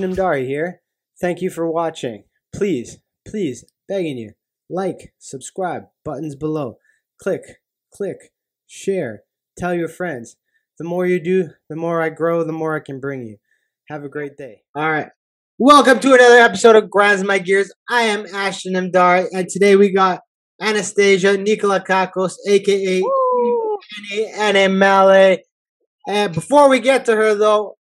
Ashton Dari here. Thank you for watching. Please, please, begging you, like, subscribe, buttons below. Click, click, share, tell your friends. The more you do, the more I grow, the more I can bring you. Have a great day. All right. Welcome to another episode of Grinds My Gears. I am Ashton Mdari, and today we got Anastasia Nikola Kakos, aka NMLA. And before we get to her, though,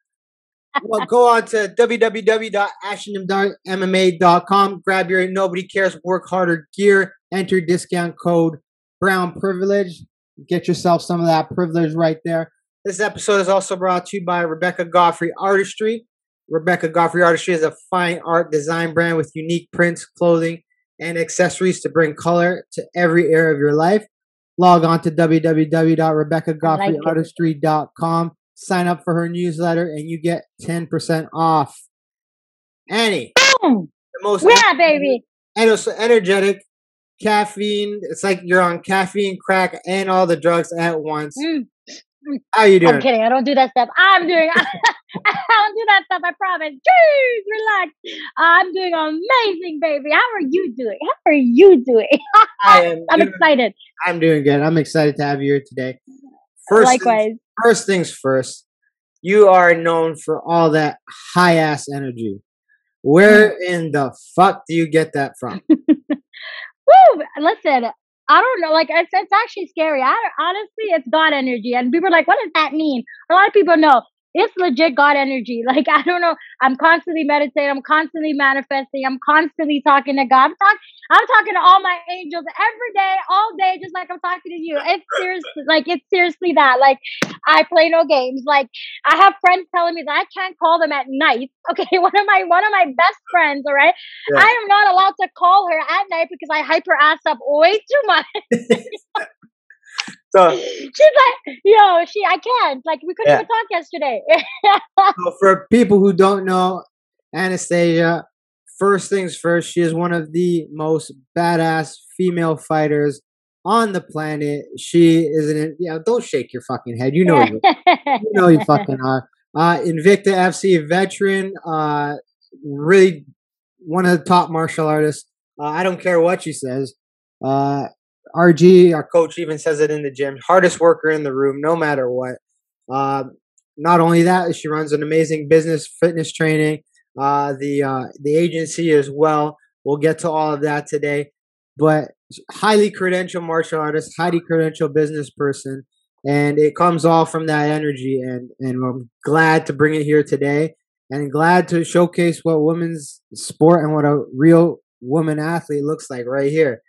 well, go on to www.ashtonmma.com. Grab your Nobody Cares Work Harder gear. Enter discount code Brown Privilege. Get yourself some of that privilege right there. This episode is also brought to you by Rebecca Godfrey Artistry. Rebecca Godfrey Artistry is a fine art design brand with unique prints, clothing, and accessories to bring color to every area of your life. Log on to www.rebeccagodfreyartistry.com sign up for her newsletter and you get 10% off. Annie. Boom. The most yeah, baby. And also energetic caffeine. It's like you're on caffeine, crack, and all the drugs at once. Mm. How you doing? I'm kidding. I don't do that stuff. I'm doing. I don't do that stuff. I promise. Jeez, relax. I'm doing amazing, baby. How are you doing? How are you doing? I am. I'm doing, excited. I'm doing good. I'm excited to have you here today. First, Likewise. First things first. You are known for all that high ass energy. Where mm. in the fuck do you get that from? Woo! Listen, I don't know. Like it's, it's actually scary. I honestly, it's God energy, and people are like, "What does that mean?" A lot of people know it's legit God energy. Like I don't know. I'm constantly meditating. I'm constantly manifesting. I'm constantly talking to God. I'm, talk, I'm talking to all my angels every day, all day, just like I'm talking to you. It's seriously like it's seriously that. Like I play no games. Like I have friends telling me that I can't call them at night. Okay, one of my one of my best friends. All right, yeah. I am not allowed to call her at night because I hype her ass up way too much. So she's like, yo, she, I can't. Like, we couldn't yeah. even talk yesterday. so for people who don't know, Anastasia, first things first, she is one of the most badass female fighters on the planet. She is an, yeah, don't shake your fucking head. You know, you, you know, you fucking are. Uh, Invicta FC veteran, uh, really one of the top martial artists. Uh, I don't care what she says. Uh, RG, our coach, even says it in the gym. Hardest worker in the room, no matter what. Uh, not only that, she runs an amazing business fitness training. Uh, the uh, the agency as well. We'll get to all of that today. But highly credentialed martial artist, highly credentialed business person, and it comes all from that energy. And and I'm glad to bring it here today, and glad to showcase what women's sport and what a real woman athlete looks like right here.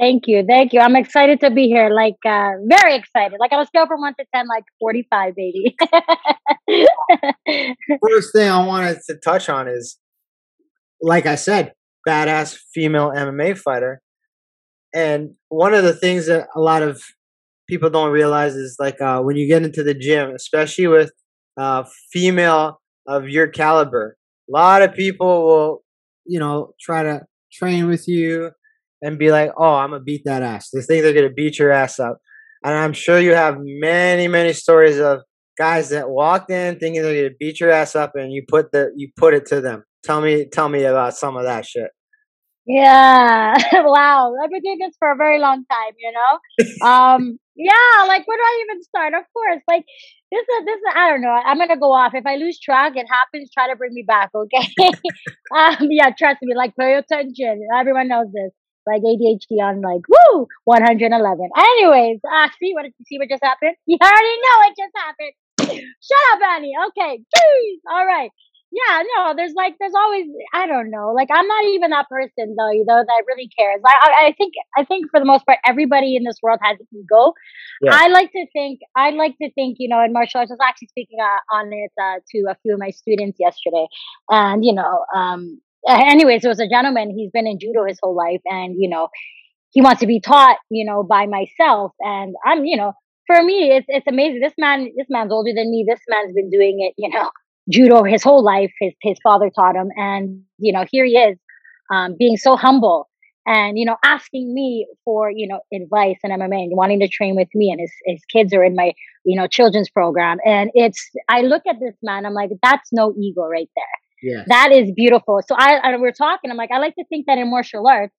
Thank you. Thank you. I'm excited to be here. Like, uh, very excited. Like, on a scale from one to 10, like 45, baby. First thing I wanted to touch on is, like I said, badass female MMA fighter. And one of the things that a lot of people don't realize is like uh, when you get into the gym, especially with uh, female of your caliber, a lot of people will, you know, try to train with you and be like, oh, I'm gonna beat that ass. They think they're gonna beat your ass up. And I'm sure you have many, many stories of guys that walked in thinking they're gonna beat your ass up and you put the you put it to them. Tell me tell me about some of that shit. Yeah. wow. I've been doing this for a very long time, you know? um, yeah, like where do I even start? Of course. Like this is this is I don't know. I'm gonna go off. If I lose track, it happens, try to bring me back, okay? um, yeah, trust me, like pay attention. Everyone knows this like ADHD on like woo 111. Anyways, uh, see what did you see what just happened? You already know it just happened. Shut up, Annie. Okay, jeez. All right. Yeah, no, there's like there's always I don't know. Like I'm not even that person though, you know, that really cares. I I think I think for the most part everybody in this world has an ego. Yeah. I like to think I like to think, you know, in martial arts I was actually speaking uh, on it uh, to a few of my students yesterday. And you know, um anyways, it was a gentleman. He's been in judo his whole life, and you know, he wants to be taught, you know, by myself. And I'm, you know, for me, it's it's amazing. This man, this man's older than me. This man's been doing it, you know, judo his whole life. His his father taught him, and you know, here he is, um, being so humble. and you know asking me for you know advice in MMA and wanting to train with me and his his kids are in my you know children's program and it's I look at this man I'm like that's no ego right there. Yeah. That is beautiful. So I, I we're talking I'm like I like to think that in martial arts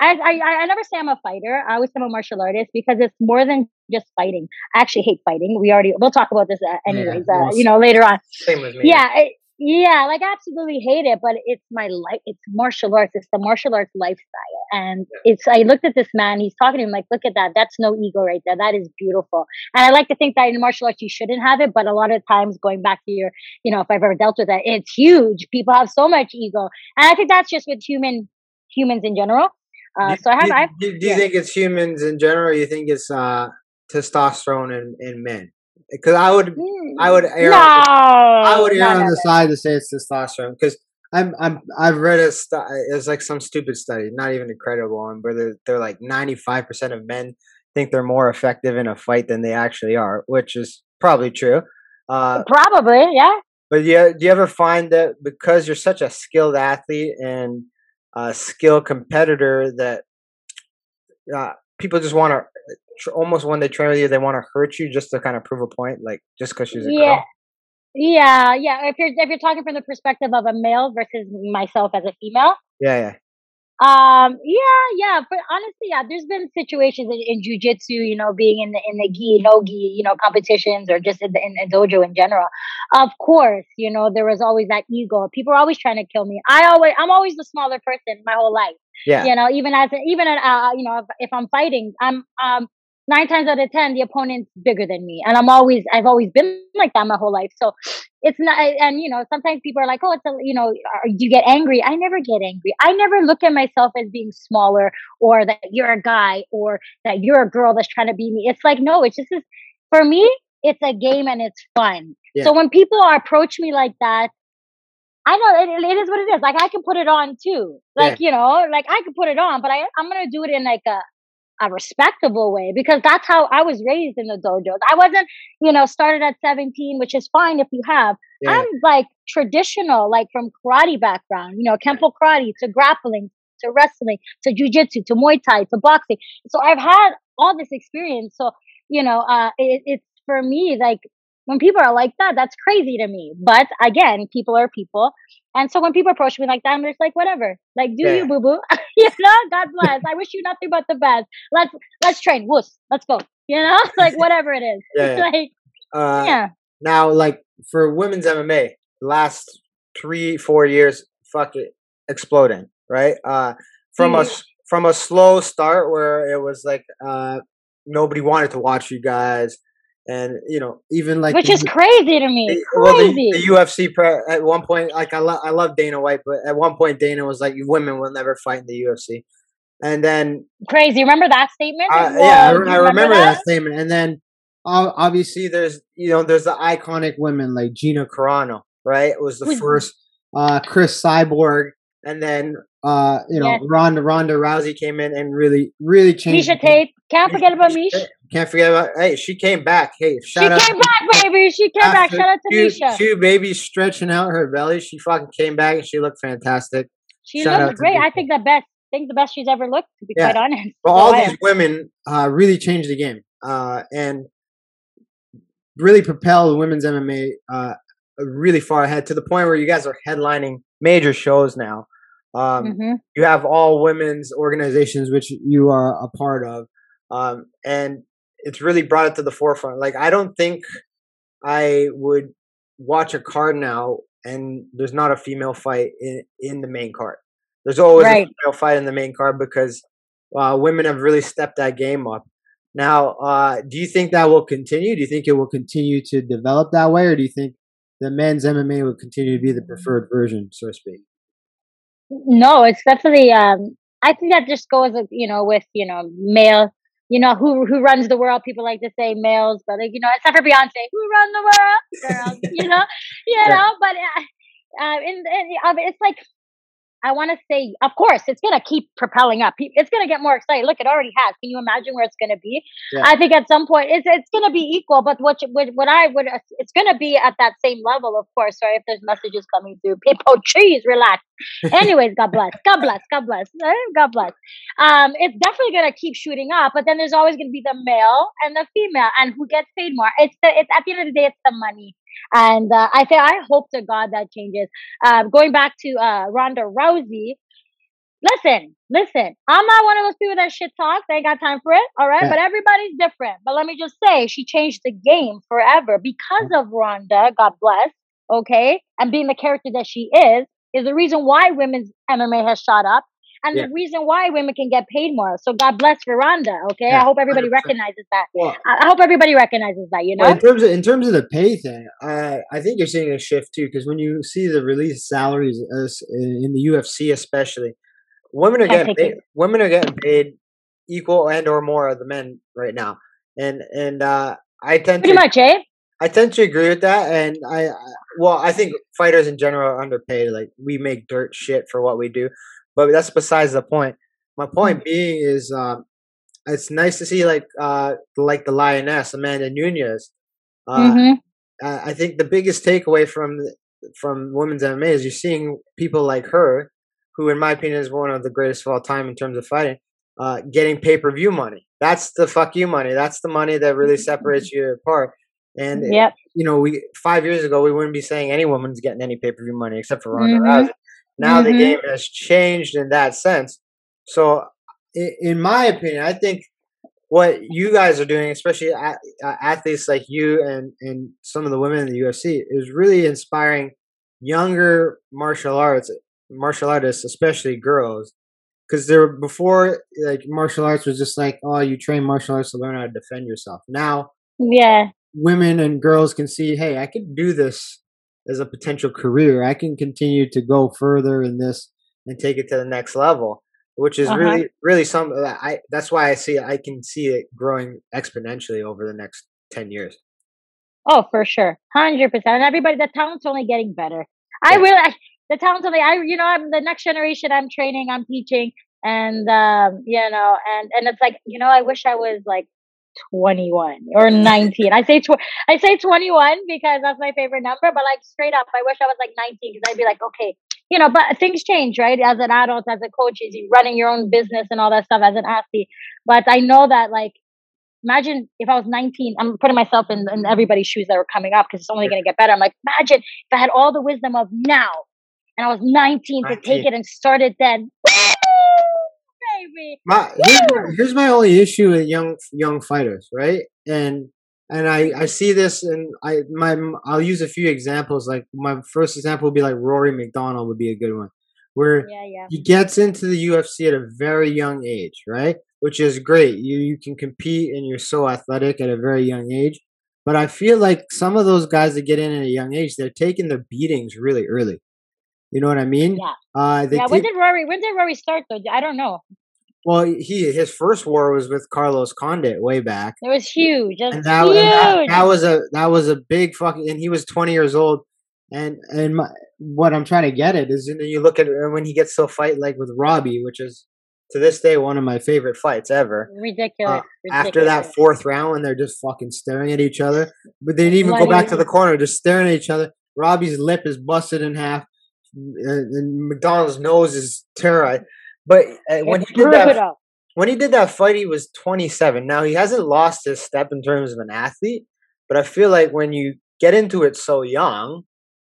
I, I I never say I'm a fighter. I always say I'm a martial artist because it's more than just fighting. I actually hate fighting. We already we'll talk about this uh, anyways. Yeah, uh, you know later on. Same with me. Yeah, it, yeah, like I absolutely hate it, but it's my life. It's martial arts. It's the martial arts lifestyle, and it's. I looked at this man. He's talking to him like, look at that. That's no ego right there. That is beautiful. And I like to think that in martial arts you shouldn't have it, but a lot of times going back to your, you know, if I've ever dealt with that, it's huge. People have so much ego, and I think that's just with human humans in general. Uh, so I have. Do, I do, do you think it's humans in general? Or you think it's uh, testosterone in, in men? Because I would, I would err. No, I would err on the side to say it's testosterone because I'm, I'm, I've read a stu- it's like some stupid study, not even a credible one, where they're, they're like 95 percent of men think they're more effective in a fight than they actually are, which is probably true. Uh, probably, yeah. But yeah, do you ever find that because you're such a skilled athlete and a skilled competitor that uh, people just want to almost when they train with you, they want to hurt you just to kind of prove a point, like just because she's a yeah. girl. Yeah, yeah. If you're if you're talking from the perspective of a male versus myself as a female. Yeah, yeah. Um, yeah, yeah, but honestly, yeah, there's been situations in, in jujitsu, you know, being in the in the gi, no gi, you know, competitions or just in the in, in dojo in general. Of course, you know, there was always that ego. People are always trying to kill me. I always, I'm always the smaller person my whole life. Yeah. You know, even as even at, uh, you know, if, if I'm fighting, I'm um nine times out of ten the opponent's bigger than me, and I'm always I've always been like that my whole life. So it's not and you know sometimes people are like oh it's a you know do you get angry i never get angry i never look at myself as being smaller or that you're a guy or that you're a girl that's trying to beat me it's like no it's just this, for me it's a game and it's fun yeah. so when people are approach me like that I know it, it is what it is. Like I can put it on too. Like yeah. you know, like I can put it on, but I I'm gonna do it in like a a respectable way because that's how I was raised in the dojos. I wasn't, you know, started at 17, which is fine if you have. Yeah. I'm like traditional, like from karate background, you know, Kempo karate to grappling to wrestling to jujitsu to Muay Thai to boxing. So I've had all this experience. So, you know, uh, it, it's for me like when people are like that, that's crazy to me. But again, people are people. And so when people approach me like that, I'm just like, whatever. Like, do yeah. you, boo boo? you know, God bless. I wish you nothing but the best. Let's let's train. Woos. Let's go. You know, like whatever it is. Yeah. like, uh, yeah. Now, like for women's MMA, last three four years, fuck it, exploding. Right. Uh, from mm-hmm. a from a slow start where it was like uh nobody wanted to watch you guys and you know even like which the, is crazy to me well the, the, ufc pre- at one point like i love i love dana white but at one point dana was like women will never fight in the ufc and then crazy remember that statement uh, yeah I, I remember, remember that? that? statement and then uh, obviously there's you know there's the iconic women like gina carano right it was the Who's, first uh cris cyborg and then uh, you know, yes. Ronda Ronda Rousey came in and really, really changed. Miesha Tate, can't forget about Miesha. Can't forget about. Hey, she came back. Hey, shout she out. She came back, baby. She came back. Shout out to two, Two babies stretching out her belly. She fucking came back and she looked fantastic. She shout looked great. I think the best. I think the best she's ever looked. To be yeah. quite honest. Well, all these women uh, really changed the game uh, and really propelled women's MMA uh, really far ahead to the point where you guys are headlining major shows now. Um, mm-hmm. You have all women's organizations, which you are a part of, um, and it's really brought it to the forefront. Like I don't think I would watch a card now and there's not a female fight in in the main card. There's always right. a female fight in the main card because uh, women have really stepped that game up. Now, uh, do you think that will continue? Do you think it will continue to develop that way, or do you think the men's MMA will continue to be the preferred version, so to speak? No, it's definitely. Um, I think that just goes, you know, with you know, male. You know who who runs the world? People like to say males, but like you know, except for Beyonce, who run the world? Girls, you know, you yeah. know. But uh, uh, in, in, uh, it's like I want to say, of course, it's going to keep propelling up. It's going to get more exciting. Look, it already has. Can you imagine where it's going to be? Yeah. I think at some point it's it's going to be equal, but what what, what I would it's going to be at that same level, of course. Sorry if there's messages coming through. People, trees, relax. Anyways, God bless, God bless, God bless, God bless. Um, it's definitely going to keep shooting up, but then there's always going to be the male and the female, and who gets paid more. It's the it's at the end of the day, it's the money. And uh, I think I hope to God that changes. Uh, going back to uh, Ronda Rousey, listen, listen. I'm not one of those people that shit talks. I ain't got time for it. All right, yeah. but everybody's different. But let me just say, she changed the game forever because of Ronda. God bless. Okay, and being the character that she is is the reason why women's MMA has shot up and yeah. the reason why women can get paid more. So God bless Veranda. Okay, yeah, I hope everybody 100%. recognizes that. Well, I hope everybody recognizes that. You know, well, in terms of in terms of the pay thing, I I think you're seeing a shift too because when you see the release salaries in the UFC, especially, women are getting paid, women are getting paid equal and or more of the men right now, and and uh, I tend pretty to, much, eh? I tend to agree with that, and I, well, I think fighters in general are underpaid. Like we make dirt shit for what we do, but that's besides the point. My point mm-hmm. being is, um, it's nice to see like uh, like the lioness Amanda Nunes. Uh, mm-hmm. I think the biggest takeaway from from women's MMA is you're seeing people like her, who in my opinion is one of the greatest of all time in terms of fighting, uh, getting pay per view money. That's the fuck you money. That's the money that really separates you apart. And yep. you know, we five years ago we wouldn't be saying any woman's getting any pay per view money except for Ronda mm-hmm. Rousey. Now mm-hmm. the game has changed in that sense. So, in my opinion, I think what you guys are doing, especially athletes like you and, and some of the women in the UFC, is really inspiring younger martial arts martial artists, especially girls, because there before like martial arts was just like, oh, you train martial arts to learn how to defend yourself. Now, yeah, women and girls can see, hey, I could do this as a potential career. I can continue to go further in this and take it to the next level, which is uh-huh. really, really something that I, that's why I see, I can see it growing exponentially over the next 10 years. Oh, for sure. 100%. And everybody, the talent's only getting better. I really, I, the talent's only, I, you know, I'm the next generation I'm training, I'm teaching and um, you know, and and it's like, you know, I wish I was like 21 or 19. I say tw- I say 21 because that's my favorite number, but like straight up, I wish I was like 19 because I'd be like, okay, you know, but things change, right? As an adult, as a coach, is you running your own business and all that stuff as an athlete. But I know that like imagine if I was 19, I'm putting myself in, in everybody's shoes that are coming up because it's only going to get better. I'm like, imagine if I had all the wisdom of now and I was 19, 19. to take it and start it then baby. My, here's, my, here's my only issue with young young fighters, right? And and I I see this, and I my I'll use a few examples. Like my first example would be like Rory MacDonald would be a good one, where yeah, yeah. he gets into the UFC at a very young age, right? Which is great. You you can compete, and you're so athletic at a very young age. But I feel like some of those guys that get in at a young age, they're taking their beatings really early. You know what I mean? Yeah. Uh, yeah. When did Rory? When did Rory start though? I don't know. Well, he his first war was with Carlos Condit way back. It was huge. It was and that, huge. And that, that, was a that was a big fucking. And he was twenty years old. And and my, what I'm trying to get at is, you know, you look at when he gets to a fight like with Robbie, which is to this day one of my favorite fights ever. Ridiculous. Uh, Ridiculous. After that fourth round, when they're just fucking staring at each other, but they didn't even go back to the corner, just staring at each other. Robbie's lip is busted in half, and, and MacDonald's nose is terrorized. But uh, when he did that, when he did that fight, he was 27. Now he hasn't lost his step in terms of an athlete, but I feel like when you get into it so young,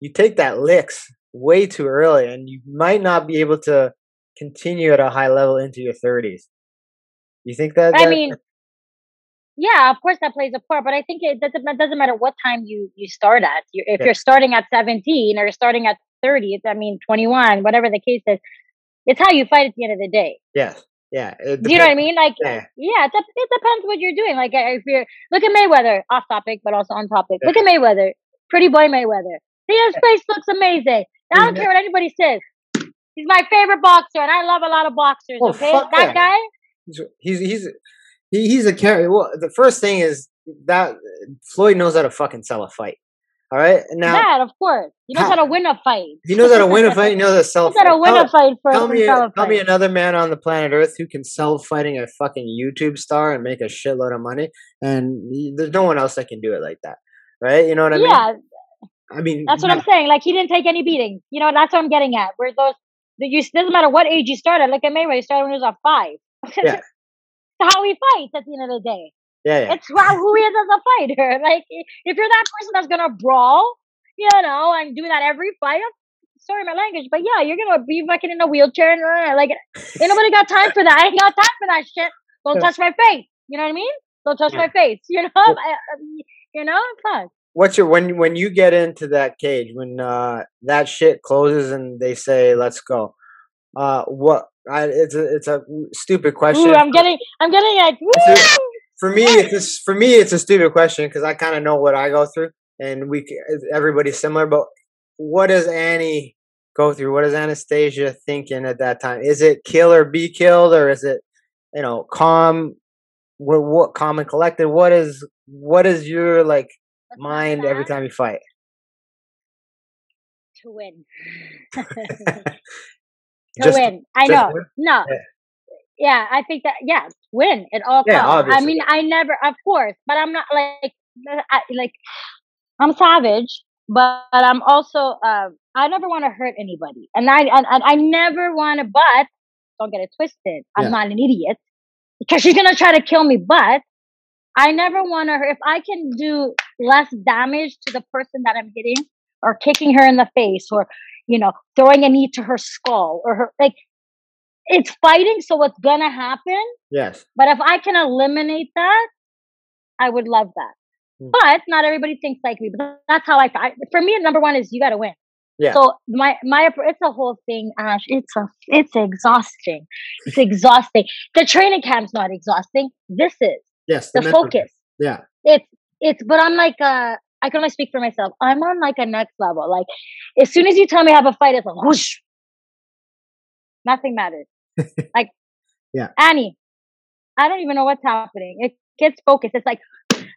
you take that licks way too early, and you might not be able to continue at a high level into your 30s. You think that? I mean, yeah, of course that plays a part, but I think it doesn't, it doesn't matter what time you you start at. You, if yeah. you're starting at 17 or you're starting at 30, I mean 21, whatever the case is, it's how you fight at the end of the day. Yes. Yeah. Do you know what I mean? Like, yeah, yeah it, it, depends what you're doing. Like, if you're, look at Mayweather, off topic, but also on topic. Yeah. Look at Mayweather, pretty boy Mayweather. See, his face looks amazing. I don't care what anybody says. He's my favorite boxer, and I love a lot of boxers. Oh, okay, that yeah. guy. He's he's he, he's a character. Well, the first thing is that Floyd knows how to fucking sell a fight. All right. Now that, of course. He knows how- how to win a fight. he knows how to win a fight. He knows how to sell. He knows how to win tell, a fight for tell me, a tell me another man on the planet Earth who can sell fighting a fucking YouTube star and make a shitload of money, and there's no one else that can do it like that, right? You know what I mean? yeah, I mean, that's what I'm saying. Like he didn't take any beating. You know, that's what I'm getting at. Where those, the, you doesn't matter what age you started. Look at Mayweather. He started when he was at five. Yeah. It's how he fights at the end of the day. Yeah, yeah. It's how, who he is as a fighter. Like if you're that person that's gonna brawl, you know, and do that every fight. Sorry, my language, but yeah, you're gonna be fucking in a wheelchair and uh, like, ain't nobody got time for that. I ain't got time for that shit. Don't touch my face. You know what I mean? Don't touch Yeah. my face. You know, I, I- you know, fuck. What's your when when you get into that cage when uh that shit closes and they say let's go? Uh, what? I, it's a it's a stupid question. Ooh, I'm getting, I'm getting like, woo! For me it's for me it's a stupid question because i kind of know what i go through and we everybody's similar but what does annie go through what is anastasia thinking at that time is it kill or be killed or is it you know calm what, what calm and collected what is what is your like mind every time you fight to win. to Just- win. I know. win? No. Yeah. Yeah. I think that yeah, win at all Yeah, costs. I mean, I never, of course, but I'm not like, I, like, I'm savage, but I'm also, uh, I never want to hurt anybody, and I, and, and I never want to. But don't get it twisted. I'm Yeah. not an idiot because she's gonna try to kill me. But I never want to. If I can do less damage to the person that I'm hitting, or kicking her in the face, or you know, throwing a knee to her skull, or her like, it's fighting, so what's gonna happen. yes But if I can eliminate that, I would love that. Mm. But not everybody thinks like me. But that's how I. I for me, number one is you got to win. Yeah. So my my it's a whole thing, Ash. It's a it's exhausting. It's exhausting. The training camp's not exhausting. This is yes the mental- focus. yeah It's it's. But I'm like uh. I can only speak for myself. I'm on like a next level. Like, as soon as you tell me I have a fight, it's like whoosh. Nothing matters. like, Yeah. Annie, I don't even know what's happening. It gets focused. It's like,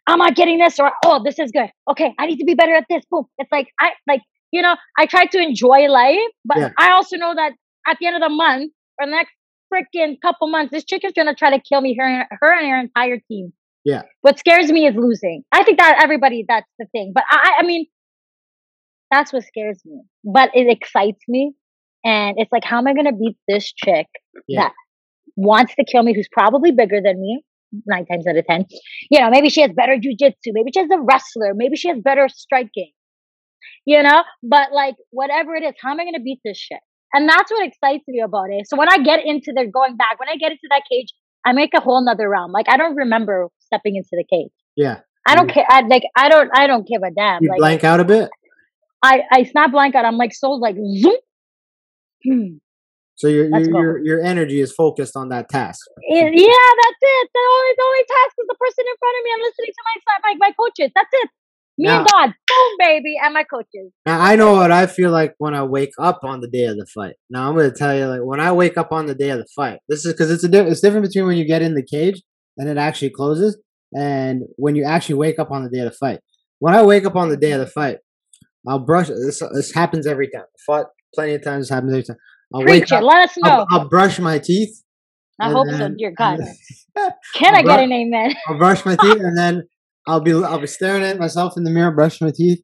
I'm not getting this, or oh, this is good. Okay, I need to be better at this. Boom. It's like I like you know I try to enjoy life, but Yeah. I also know that at the end of the month or the next freaking couple months, this chick is gonna try to kill me. Her, her and her entire team. Yeah. What scares me is losing. I think that everybody that's the thing, but I, I mean, that's what scares me. But it excites me, and it's like, how am I gonna beat this chick Yeah. that wants to kill me, who's probably bigger than me? Nine times out of ten, you know, maybe she has better jujitsu, maybe she's a wrestler, maybe she has better striking, you know. But like, whatever it is, how am I gonna beat this shit? And that's what excites me about it. So when I get into the going back, when I get into that cage, I make a whole nother realm. Like I don't remember stepping into the cage. yeah I don't mm-hmm. care. I like I don't I don't give a damn. you Like blank out a bit I I snap blank out. I'm like so like zoom. So your your, your your energy is focused on that task It- yeah, that's it. The only the only task is the person in front of me. I'm listening to my my my coaches. That's it. Me and God, boom, baby, and my coaches. Now I know what I feel like when I wake up on the day of the fight. Now I'm going to tell you, like when I wake up on the day of the fight, this is because it's a di- it's different between when you get in the cage and it actually closes, and when you actually wake up on the day of the fight. When I wake up on the day of the fight, I'll brush. This this happens every time. I fought plenty of times. This happens every time. I'll Preach it. up. Let us know. I'll, I'll brush my teeth. I hope so, then- dear God. I'll Can I get an amen? I'll brush my teeth and then I'll be I'll be staring at myself in the mirror, brushing my teeth,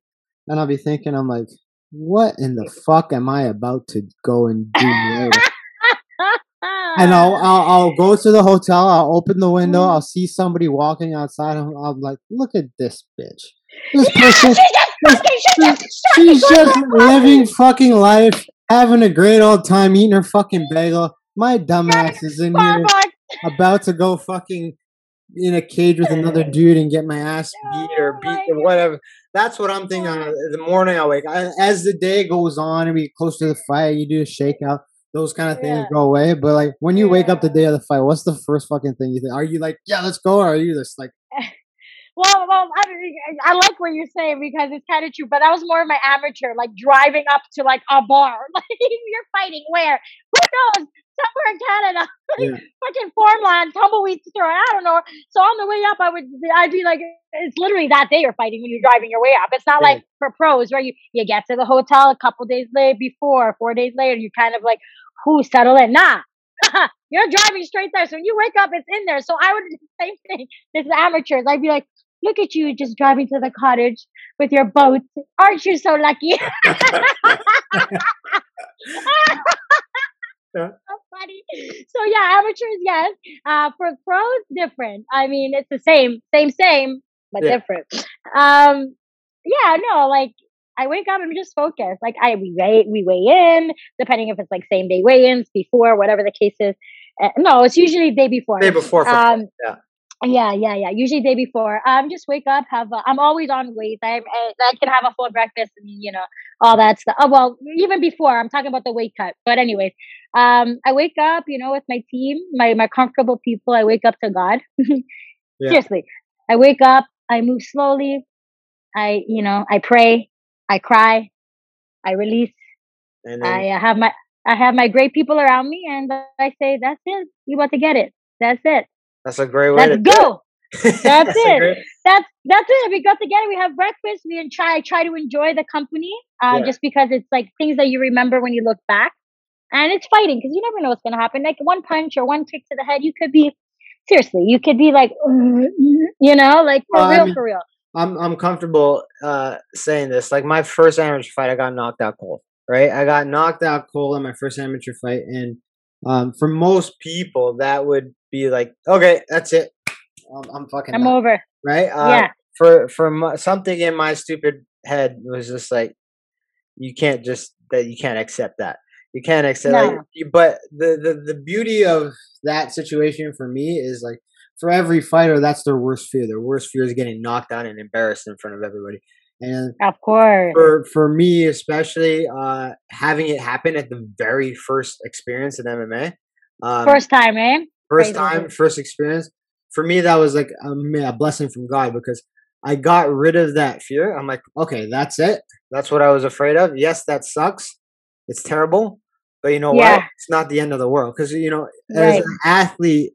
and I'll be thinking, I'm like, what in the fuck am I about to go and do later? and I'll, I'll I'll go to the hotel. I'll open the window. Mm. I'll see somebody walking outside. and I'm like, look at this bitch. This Yeah, she's person, just she's just, she's just living fucking life, having a great old time, eating her fucking bagel. My dumbass is in here about to go fucking in a cage with another dude and get my ass beat or beat or whatever. That's what I'm thinking. On the morning I wake, I, as the day goes on and we get close to the fight, you do a shakeout. Those kind of things Yeah. go away. But like when you wake up the day of the fight, what's the first fucking thing you think? Are you like, yeah, let's go? Or are you just like, Well, well, I, I like what you're saying because it's kind of true, but that was more of my amateur, like driving up to like a bar. Like you're fighting where? Who knows? somewhere in Canada, Yeah. fucking farmland, tumbleweed store. I don't know. So on the way up, I would, I'd be like, it's literally that day you're fighting when you're driving your way up. It's not Yeah. like for pros where you you get to the hotel a couple days later, before four days later, you kind of like, who settle it? Nah. You're driving straight there. So when you wake up, it's in there. So I would do the same thing. This is amateurs. I'd be like, look at you just driving to the cottage with your boat. Aren't you so lucky? Yeah. so funny. So yeah, amateurs, yes. Uh, for pros, different. I mean, it's the same, same, same, but Yeah. different. Um, yeah, no, like I wake up, and I'm just focused. Like I we weigh we weigh in, depending if it's like same day weigh-ins, before, whatever the case is. Uh, no, it's usually day before. Day before. Um, yeah. yeah, yeah, yeah. Usually day before. Um, just wake up, have. I'm always on weight. I, I I can have a full breakfast and you know all that stuff. Oh, well, even before I'm talking about the weight cut. But anyways, um, I wake up, you know, with my team, my my comfortable people. I wake up to God. Yeah. Seriously, I wake up. I move slowly. I, you know, I pray. I cry. I release. And I uh, have my I have my great people around me, and I say, "That's it. You about to get it. That's it. that's a great way Let's to go." it. That's it. great- that's that's it. We got together. We have breakfast. We and try try to enjoy the company, uh, Yeah. just because it's like things that you remember when you look back, and it's fighting because you never know what's gonna happen. Like one punch or one kick to the head, you could be seriously, you could be like, you know, like for I real, for real. I'm I'm comfortable uh saying this. Like my first amateur fight, I got knocked out cold. Right, I got knocked out cold in my first amateur fight, and um, for most people, that would be like, okay, that's it. I'm, I'm fucking I'm done," over. right. Uh, yeah, For for my, something in my stupid head was just like, you can't just that you can't accept that. You can't accept. No. you- but the, the the beauty of that situation for me is like for every fighter, that's their worst fear. Their worst fear is getting knocked out and embarrassed in front of everybody. And of course. for for me especially, uh, having it happen at the very first experience in MMA, um, First time, eh? first crazy. time, first experience. For me, that was like a, a blessing from God because I got rid of that fear. I'm like, okay, that's it. That's what I was afraid of. Yes, that sucks. It's terrible, but you know what? It's not the end of the world because you know, as an athlete,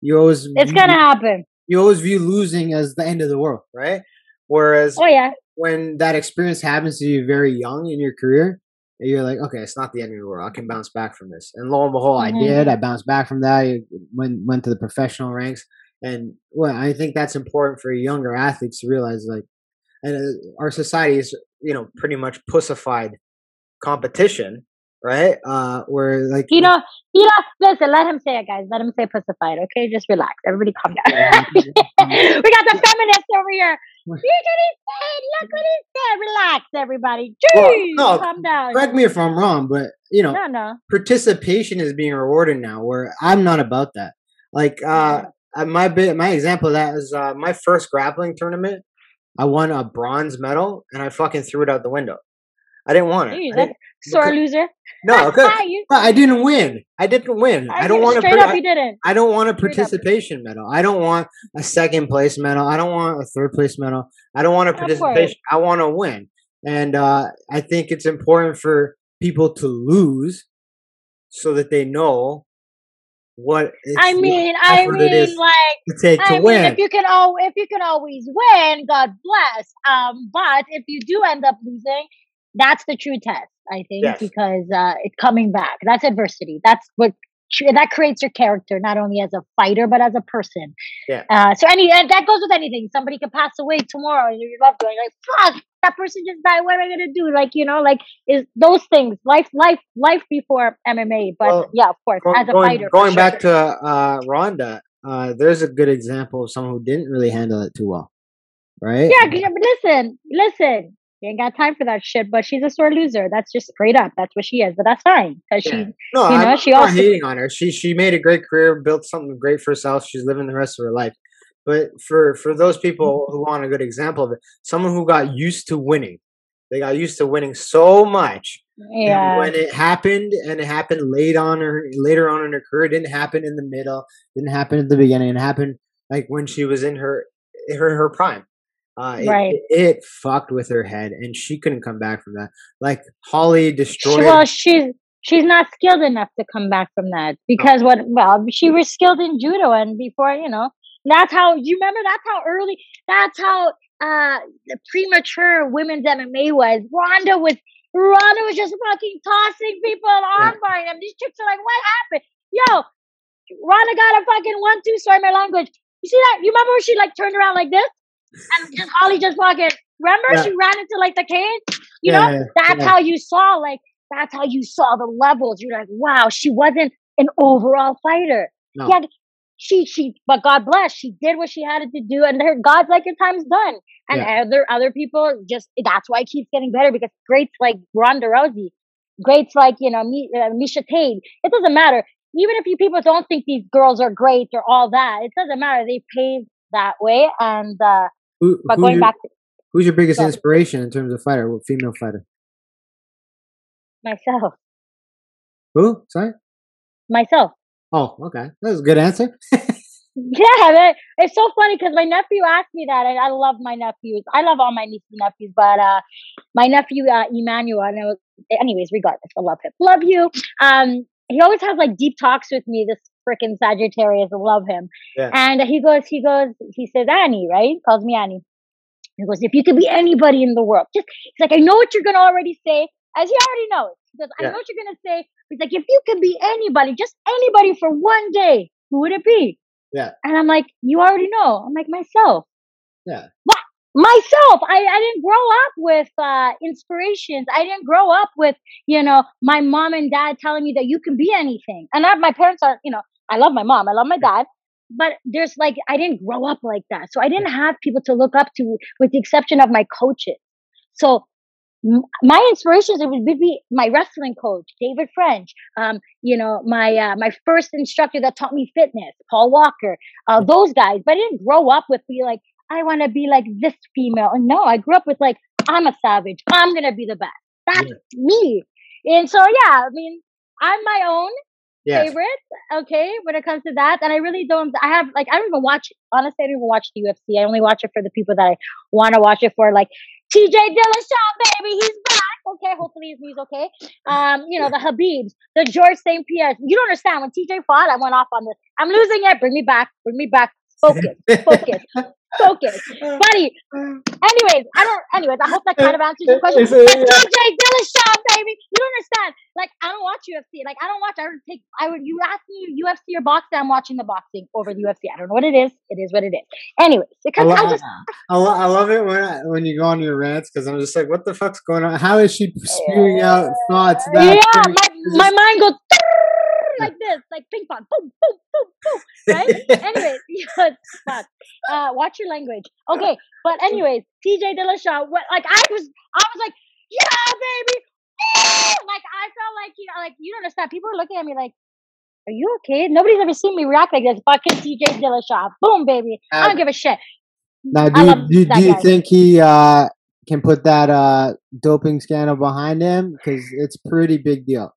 you always It's view- gonna happen. you always view losing as the end of the world, right? Whereas Oh yeah, when that experience happens to you very young in your career, you're like, okay, it's not the end of the world. I can bounce back from this. And lo and behold, Mhm. I did. I bounced back from that. I went went to the professional ranks, and well, I think that's important for younger athletes to realize. Like, and uh, our society is, you know, pretty much pussified competition, right? Uh, where like you know, you know. Listen, let him say it, guys. Let him say pussified. Okay, just relax. Everybody, calm down. Yeah. we got the feminists over here. Look what he said. Look what he said. Relax, everybody. Well, Jeez, no, calm down. correct me if I'm wrong, but you know, No, no. participation is being rewarded now where i'm not about that like uh my bit my example of that is uh my first grappling tournament i won a bronze medal and i fucking threw it out the window i didn't want it Jeez, I that's didn't- sore loser. No okay i didn't win i didn't win i don't want to straight up. You didn't. I don't want a participation medal. I don't want a second place medal. I don't want a third place medal. I don't want a participation. I want to win. And uh, I think it's important for people to lose so that they know what it's I mean, I mean, like. to take I to mean, win. if you can al- if you can always win, God bless. Um, but if you do end up losing, that's the true test, I think, Yes. because uh, it's coming back. That's adversity. That's what that creates your character, not only as a fighter but as a person. Yeah. Uh, so any and that goes with anything. Somebody could pass away tomorrow, and you're loved one. Like, fuck, that person just died. What am I gonna do? Like, you know, like is those things life, life, life before MMA. But Well, yeah, of course, Go- as a fighter. for going sure. back to uh, Ronda, uh, there's a good example of someone who didn't really handle it too well, right? Yeah, but listen, listen. You ain't got time for that shit, but she's a sore loser. That's just straight up. That's what she is. But that's fine because Yeah. she. No, you I'm, know, I'm she not also- hating on her. She she made a great career, built something great for herself. She's living the rest of her life. But for for those people who want a good example of it, someone who got used to winning, they got used to winning so much. and Yeah. when it happened, and it happened late on her later on in her career, it didn't happen in the middle, didn't happen at the beginning. It happened like when she was in her her her prime. Uh, it, Right. it, it fucked with her head, and she couldn't come back from that. Like Holly She, destroyed. well, she's she's not skilled enough to come back from that because what well she was skilled in judo and before you know that's how you remember that's how early that's how uh premature women's MMA was. Ronda was Ronda was just fucking tossing people on armbar them. these chicks are like, what happened? Yo, Ronda got a fucking one two sorry my language. You see that? You remember when she like turned around like this? And just Holly just fucking remember Yeah. she ran into like the cage? You Yeah, know? yeah, That's yeah. how you saw like that's how you saw the levels. You're like, wow, she wasn't an overall fighter. No. Yeah, she she but God bless, she did what she had to do, and her God's like your time's done. And other other people just that's why it keeps getting better because greats like Ronda Rousey, greats like you know Mi, uh, Miesha Tate. It doesn't matter. Even if you people don't think these girls are great or all that, it doesn't matter. They paved that way, and uh, Who, but who's, going your, back to who's your biggest inspiration in terms of fighter, female fighter? myself, Who? Sorry. myself. Oh, okay. That was a good answer. Yeah, that, it's so funny because my nephew asked me that, and I love my nephews. I love all my nieces and nephews, but uh, my nephew uh, Emmanuel. And was, anyways, regardless, I love him. Love you. Um, he always has like deep talks with me. This freaking Sagittarius, love him. Yeah. And he goes, he goes, he says Annie, right? Calls me Annie. He goes, if you could be anybody in the world, just he's like, I know what you're gonna already say, as he already knows. He goes, I Yeah. know what you're gonna say. He's like, if you could be anybody, just anybody for one day, who would it be? Yeah. And I'm like, you already know. I'm like, myself. Yeah. What? Myself. I, I didn't grow up with uh, inspirations. I didn't grow up with, you know, my mom and dad telling me that you can be anything. And I, my parents are, you know, I love my mom. I love my dad. But there's like, I didn't grow up like that. So I didn't have people to look up to with the exception of my coaches. So my inspirations it would be my wrestling coach david french um, you know my uh, my first instructor that taught me fitness paul walker uh, those guys but i didn't grow up with be like i want to be like this female no i grew up with like i'm a savage i'm gonna be the best that's me and so yeah i mean i'm my own Yes. favorite okay when it comes to that and i really don't i have like i don't even watch honestly i don't even watch the ufc i only watch it for the people that i want to watch it for like tj dillashaw baby he's back! Okay hopefully his knee's okay. Um you know the Khabibs the george st pierre. You don't understand when tj fought i went off on this. I'm losing it bring me back bring me back focus focus focus buddy anyways i don't anyways i hope that kind of answers your question It's a- but tj dillashaw baby you don't understand like I don't watch UFC. Like I don't watch. I don't take. I would. You ask me UFC or boxing. I'm watching the boxing over the UFC. I don't know what it is. It is what it is. Anyways, I, because lo- I just I, lo- I love it when I, when you go on your rants because I'm just like, what the fuck's going on? How is she spewing out thoughts that? yeah, my my mind goes like this, like ping pong, boom, boom, boom, boom. Right? anyways, yes, fuck. Uh, watch your language. Okay, but anyways, TJ Dillashaw. What? Like I was, I was like, yeah, baby. Like I felt like you know, like you don't understand. People are looking at me like, "Are you okay?" Nobody's ever seen me react like this. Fucking TJ Dillashaw. Boom, baby. I don't give a shit. Now, do you, do, do you guy. think he uh, can put that uh, doping scandal behind him? Because it's pretty big deal.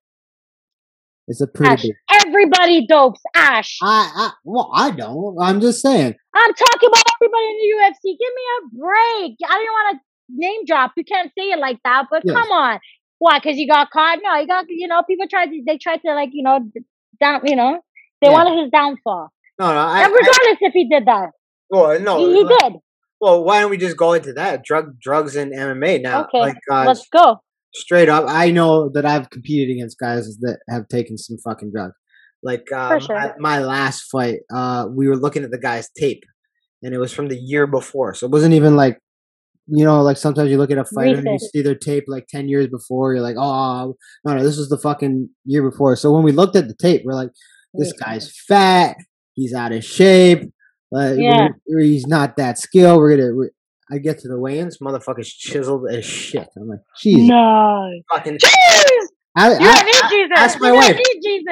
It's a pretty Ash. big. Everybody dopes. Ash. I, I well, I don't. I'm just saying. I'm talking about everybody in the UFC. Give me a break. I didn't want to name drop. You can't say it like that, but Yes. come on. Why? Because you got caught? No, you got, you know, people tried to, they tried to, like, you know, down, you know, they Yeah. wanted his downfall. No, no. I, and I, regardless if he did that, well, no. he, he like- did. Well, why don't we just go into that? Drug, drugs, and MMA now. Okay, Like, uh, Let's go. Straight up, I know that I've competed against guys that have taken some fucking drugs. Like um, sure. I- my last fight, uh, we were looking at the guy's tape, and it was from the year before, so it wasn't even like, you know, like sometimes you look at a fighter and you see their tape like ten years before, you're like, oh no, no, this was the fucking year before. So when we looked at the tape, we're like, this Recent. guy's fat, he's out of shape, like Yeah. we're- he's not that skilled. We're gonna. we I get to the weigh-ins, motherfucker's chiseled as shit. I'm like, Jesus, No. fucking Jesus! I, You I- don't need I- Jesus. ask my you wife.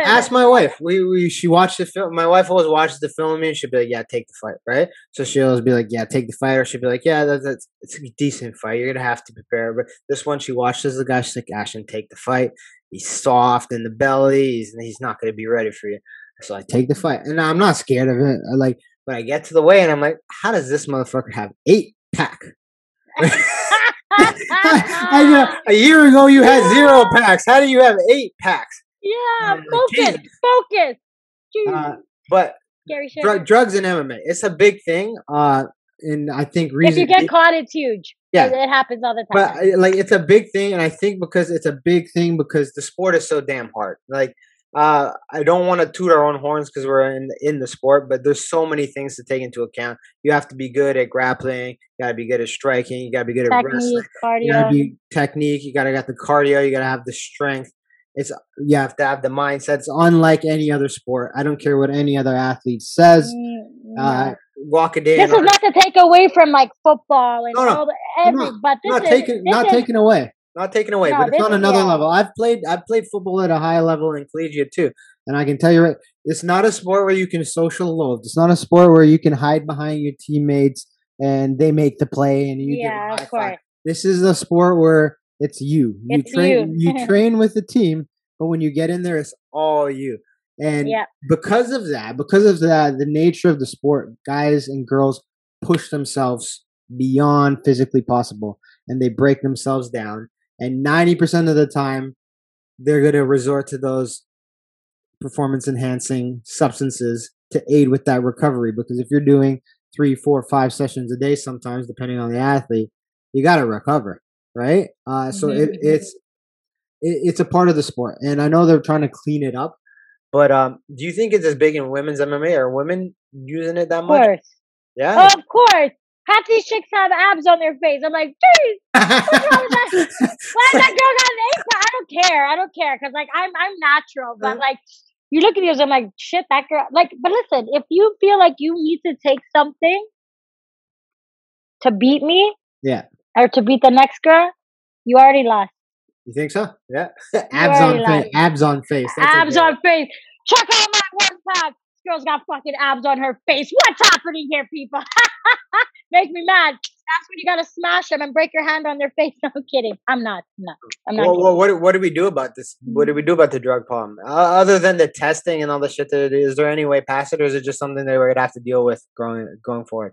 ask my wife. We, we she watched the film. My wife always watches the film with me, and she'd be like, "Yeah, take the fight," right? So she'll always be like, "Yeah, take the fight," or she'll be like, "Yeah, that's, that's it's a decent fight. You're gonna have to prepare." But this one, she watches the guy. She's like, "Ashton, take the fight. He's soft in the belly. He's he's not gonna be ready for you." So I take the fight, and I'm not scared of it. I like when I get to the way, and I'm like, "How does this motherfucker have eight pack?" I know, a year ago you had zero packs. How do you have eight packs? Yeah, Um, focus, focus. Uh, but dr- drugs and MMA, it's a big thing. Uh, and I think if you get caught, it's huge. Yeah. it happens all the time. I- like it's a big thing, and I think because it's a big thing because the sport is so damn hard. Like, uh, I don't want to toot our own horns because we're in in the sport, but there's so many things to take into account. You have to be good at grappling. You got to be good at striking. You got to be good at wrestling. Technique, You gotta cardio. be technique. You gotta got the cardio. You gotta have the strength. It's you have to have the mindset. It's unlike any other sport. I don't care what any other athlete says. Mm, Uh, walk a day. this is not to take away from like football and No, no. all the every, not- but this not is this not is, taken away, not taken away, No, but it's on another yeah. level. I've played, I've played football at a high level in collegiate too, and I can tell you, right, it's not a sport where you can social load. It's not a sport where you can hide behind your teammates and they make the play and you Yeah, of a high five. course. This is a sport where it's you. You It's train, you. you train with the team, but when you get in there, it's all you. And Yeah. because of that, because of that, the nature of the sport, guys and girls push themselves beyond physically possible and they break themselves down. And 90% of the time, they're going to resort to those performance enhancing substances to aid with that recovery. Because if you're doing three, four, five sessions a day, sometimes, depending on the athlete, you got to recover, right? Uh, so it, Mhm. it's it, it's a part of the sport, and I know they're trying to clean it up. But um, do you think it's as big in women's MMA? Are women using it that Of much? course, Yeah. of course. Half these chicks have abs on their face. I'm like, geez, what's wrong with that? Why is that girl got an pack? I don't care. I don't care because like I'm I'm natural, but like you look at these, I'm like, shit, that girl. Like, but listen, if you feel like you need to take something to beat me yeah. or to beat the next girl, you already lost. You think so? Yeah. abs on face. Abs on face. That's abs on face. Check out my one pack. This girl's got fucking abs on her face. What's happening here, people? Make me mad. That's when you gotta smash them and break your hand on their face. No I'm kidding. I'm not. No, I'm not. Well, well, what do- what do we do about this? What do we do about the drug problem? Uh, other than the testing and all the shit that is, there any way past it, or is it just something that we're gonna have to deal with going going forward?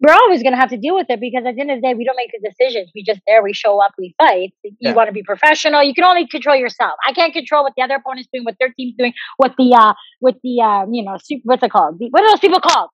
We're always gonna have to deal with it because at the end of the day, we don't make the decisions. We just there. We show up. We fight. You Yeah. want to be professional. You can only control yourself. I can't control what the other opponent's doing, what their team's doing, what the uh, with the uh, you know, super, what's it called? The, what are those people called?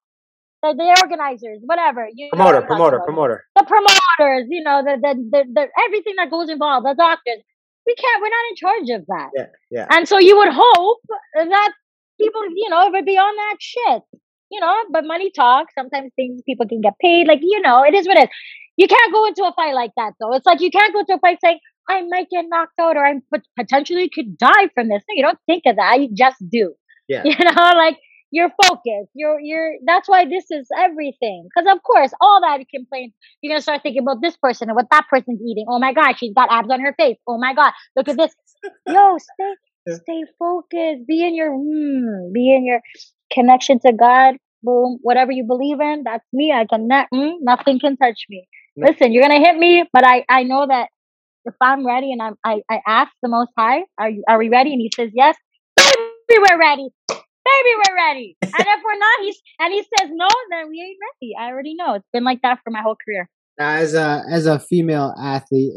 The, the organizers, whatever. You Promoter, what I'm talking promoter, promoter. the promoters, you know, the, the the the everything that goes involved, the doctors. We can't. We're not in charge of that. Yeah, yeah. And so you would hope that people, you know, would be on that shit. You know, but money talks. Sometimes things people can get paid. Like you know, it is what it is. You can't go into a fight like that, though. It's like you can't go into a fight saying I might get knocked out or I pot- potentially could die from this. No, you don't think of that. You just do. Yeah. You know, like you're focused. You're you're. That's why this is everything. Because of course, all that complaints, you're gonna start thinking about this person and what that person's eating. Oh my god, she's got abs on her face. Oh my god, look at this. Yo, stay stay focused. Be in your mm, be in your connection to God. Boom. Whatever you believe in, that's me. I can not, mm, nothing can touch me. No. Listen, you're gonna hit me, but I I know that if I'm ready and I'm I I ask the Most High, are you are we ready? And He says yes. Baby, we're ready. Baby, we're ready. And if we're not, he's and he says no, then we ain't ready. I already know. It's been like that for my whole career. Now, as a as a female athlete,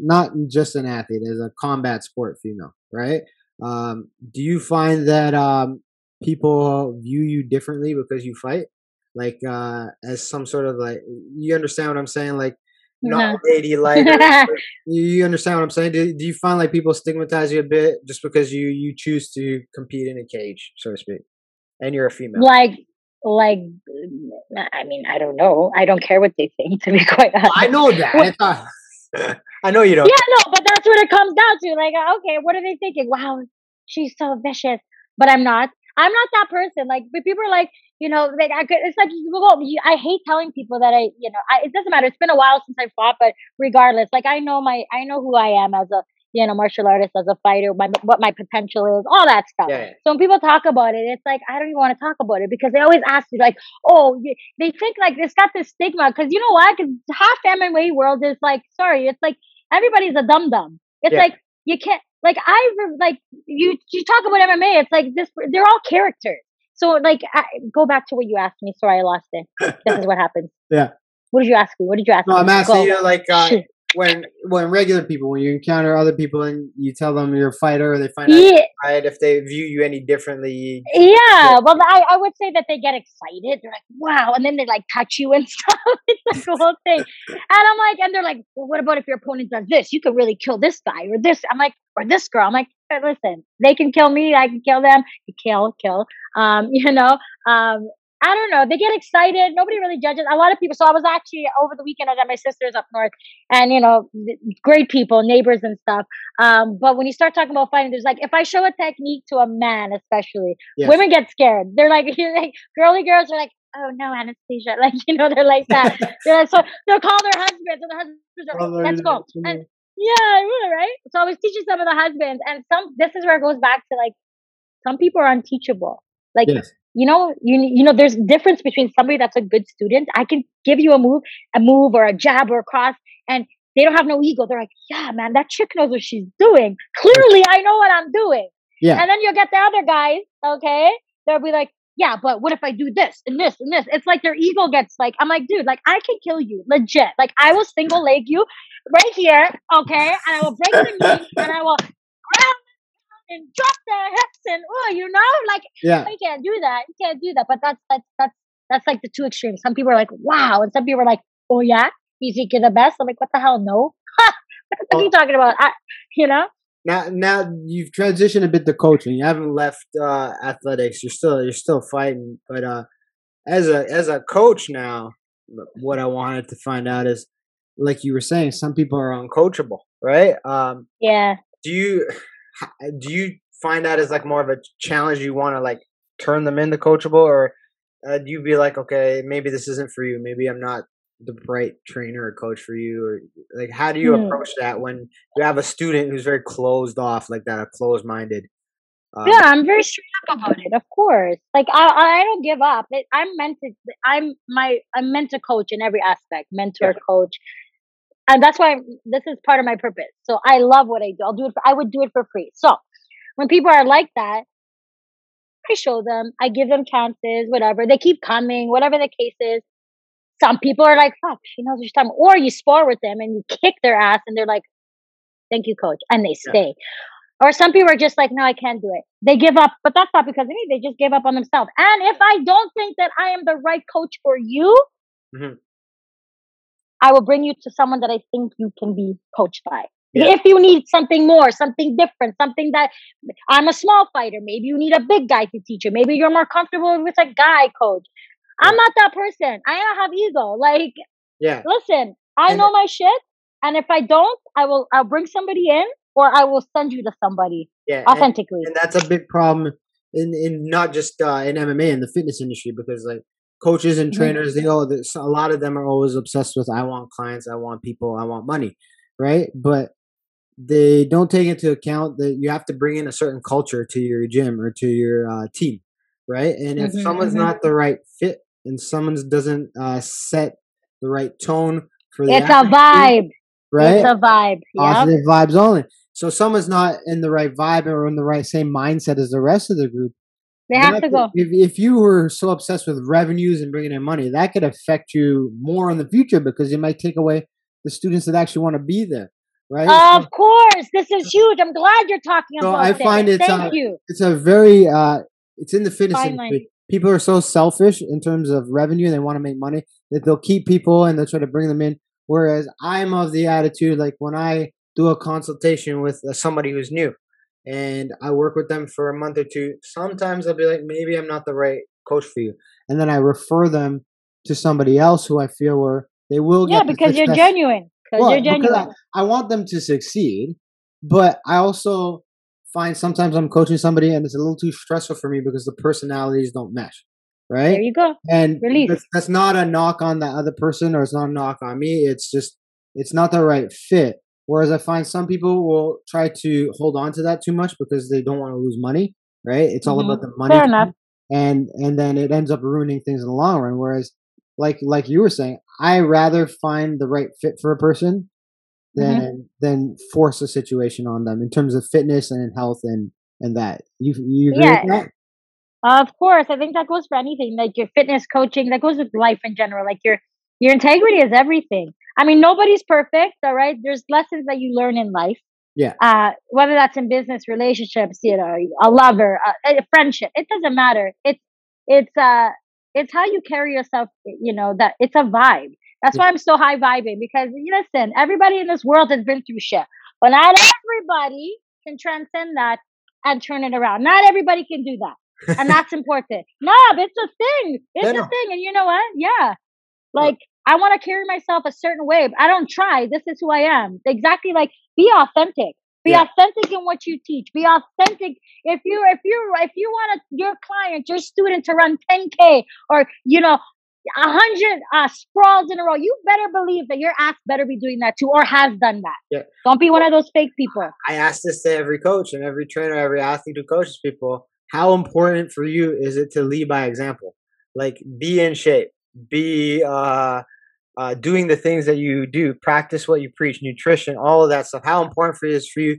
not just an athlete, as a combat sport female, right? Um, do you find that um, people view you differently because you fight, like uh, as some sort of like you understand what I'm saying, like not No. lady like you, understand what I'm saying? Do, do you find like people stigmatize you a bit just because you you choose to compete in a cage, so to speak, and you're a female? like like I mean, I don't know. I don't care what they think to be quite honest. I know that. I know you don't. Yeah, no, but that's what it comes down to. Like, uh, okay, what are they thinking? Wow, she's so vicious, but I'm not. I'm not that person. Like, but people are like, you know, like I could. It's like well, I hate telling people that I, you know, I, it doesn't matter. It's been a while since I fought, but regardless, like I know my, I know who I am as a, you know, martial artist, as a fighter, my, what my potential is, all that stuff. Yeah. So when people talk about it, it's like I don't even want to talk about it because they always ask me like, oh, they think like it's got this stigma because you know why? Because half the MMA world is like, sorry, it's like everybody's a dum dum. It's Yeah. like you can't like I like you you talk about MMA. It's like this. They're all characters. So like I, go back to what you asked me. Sorry, I lost it. this is what happens. Yeah. What did you ask me? What did you ask No, me? I'm asking Go. you like uh. When when regular people when you encounter other people and you tell them you're a fighter or they find out Yeah, fight, if they view you any differently. yeah. Well, I, I would say that they get excited. They're like, wow. And then they like touch you and stuff. it's like the whole thing. And I'm like, and they're like, well, what about if your opponent does this? You could really kill this guy or this. I'm like, or this girl. I'm like, "Hey, listen, they can kill me. I can kill them. You kill, kill. Um, you know, um, I don't know. They get excited. Nobody really judges. A lot of people. So I was actually over the weekend. I was at my sister's up north, and you know, great people, neighbors and stuff. Um, but when you start talking about fighting, there's like, if I show a technique to a man, especially, Yes. women get scared. They're like, like girly girls are like, oh no, Anastasia. Like you know, they're like that. they're like, so they'll call their husbands, and the husbands are Oh, like, let's go. And yeah, would, right? So I was teaching some of the husbands, and some. This is where it goes back to like, some people are unteachable. Like Yes. You know, you you know, there's difference between somebody that's a good student. I can give you a move, a move or a jab or a cross, and they don't have no ego. They're like, yeah, man, that chick knows what she's doing. Clearly, I know what I'm doing. Yeah. And then you'll get the other guys, okay? They'll be like, yeah, but what if I do this and this and this? It's like their ego gets like, I'm like, dude, like I can kill you, legit. Like I will single leg you right here, okay? And I will break the knee and I will and drop the hips and oh, you know, like Yeah. you can't do that. You can't do that. But that's that's that's that's like the two extremes. Some people are like, wow, and some people are like, oh yeah, you think you're the best? I'm like, what the hell? No. what the fuck are you talking about? I, you know? Now, now you've transitioned a bit to coaching. You haven't left uh, athletics. You're still you're still fighting, but uh, as a as a coach now, what I wanted to find out is, like you were saying, some people are uncoachable, right? Um, Yeah. do you do you find that as like more of a challenge? You want to like turn them into coachable, or uh, do you be like, okay, maybe this isn't for you. Maybe I'm not the right trainer or coach for you, or like how do you Hmm. approach that when you have a student who's very closed off like that, or closed minded? Um, Yeah, I'm very straight up about it. Of course, like I, I don't give up. It, I'm meant to. I'm my. I'm meant to coach in every aspect. Mentor, coach, and that's why this is part of my purpose. So I love what I do. I'll do it. For, I would do it for free. So when people are like that, I show them. I give them chances. Whatever they keep coming. Whatever the case is. Some people are like, "Fuck, she knows what she's talking." Or you spar with them and you kick their ass, and they're like, "Thank you, coach," and they Yeah. stay. Or some people are just like, no, I can't do it. They give up, but that's not because of me. They just gave up on themselves. And if I don't think that I am the right coach for you, Mhm. I will bring you to someone that I think you can be coached by. Yeah. If you need something more, something different, something that I'm a small fighter, maybe you need a big guy to teach you. Maybe you're more comfortable with a guy coach. I'm not that person. I don't have ego. Like, yeah, listen, I And- know my shit. And if I don't, I will I'll bring somebody in or I will send you to somebody yeah, and, authentically. and that's a big problem in in not just uh, in MMA in the fitness industry because like coaches and trainers they all a lot of them are always obsessed with I want clients, I want people, I want money, right? But they don't take into account that you have to bring in a certain culture to your gym or to your uh, team, right? And if Mhm, someone's mhm. not the right fit and someone doesn't uh, set the right tone for the It's a vibe. right? It's a vibe. Yeah. positive vibes only. So someone's not in the right vibe or in the right same mindset as the rest of the group. They have that to go. If if you were so obsessed with revenues and bringing in money, that could affect you more in the future because it might take away the students that actually want to be there, right? So Of course. This is huge. I'm glad you're talking So about I find it's, Thank uh, you. it's a very uh, it's in the fitness Fine line. People are so selfish in terms of revenue; they want to make money that they'll keep people and they'll try to bring them in. Whereas I'm of the attitude, like when I do a consultation with somebody who's new, and I work with them for a month or two, sometimes I'll be like, maybe I'm not the right coach for you, and then I refer them to somebody else who I feel where they will Yeah, because you're genuine. Because well, you're because genuine. I, I want them to succeed, but I also find sometimes I'm coaching somebody and it's a little too stressful for me because the personalities don't mesh, Right. There you go. And Release. that's, that's not a knock on the other person or it's not a knock on me. It's just it's not the right fit. Whereas I find some people will try to hold on to that too much because they don't want to lose money, right? It's all Mhm. about the money, Fair enough. and and then it ends up ruining things in the long run. Whereas, like like you were saying, I rather find the right fit for a person Mm-hmm. than than force a situation on them in terms of fitness and health and and that. You you agree Yeah. with that? Of course. I think that goes for anything. Like your fitness coaching, that goes with life in general. Like your Your integrity is everything. I mean, nobody's perfect, all right? There's lessons that you learn in life. Yeah. Uh, whether that's in business, relationships, you know, a lover, a, a friendship, it doesn't matter. It's it's uh it's how you carry yourself. You know that it's a vibe. That's why I'm so high vibing because listen, everybody in this world has been through shit, but not everybody can transcend that and turn it around. Not everybody can do that, and that's important. No, it's a thing. It's No, a no. thing, and you know what? Yeah, like I want to carry myself a certain way. But I don't try. This is who I am. Exactly like be authentic. Be Yeah. authentic in what you teach. Be authentic. If you if you if you want a, your client, your student to run 10k or you know a hundred uh, sprawls in a row, you better believe that your ass better be doing that too, or has done that. Yeah. Don't be one of those fake people. I ask this to every coach and every trainer, every athlete who coaches people. How important for you is it to lead by example? Like be in shape, be uh, uh, doing the things that you do, practice what you preach, nutrition, all of that stuff. How important for you is for you,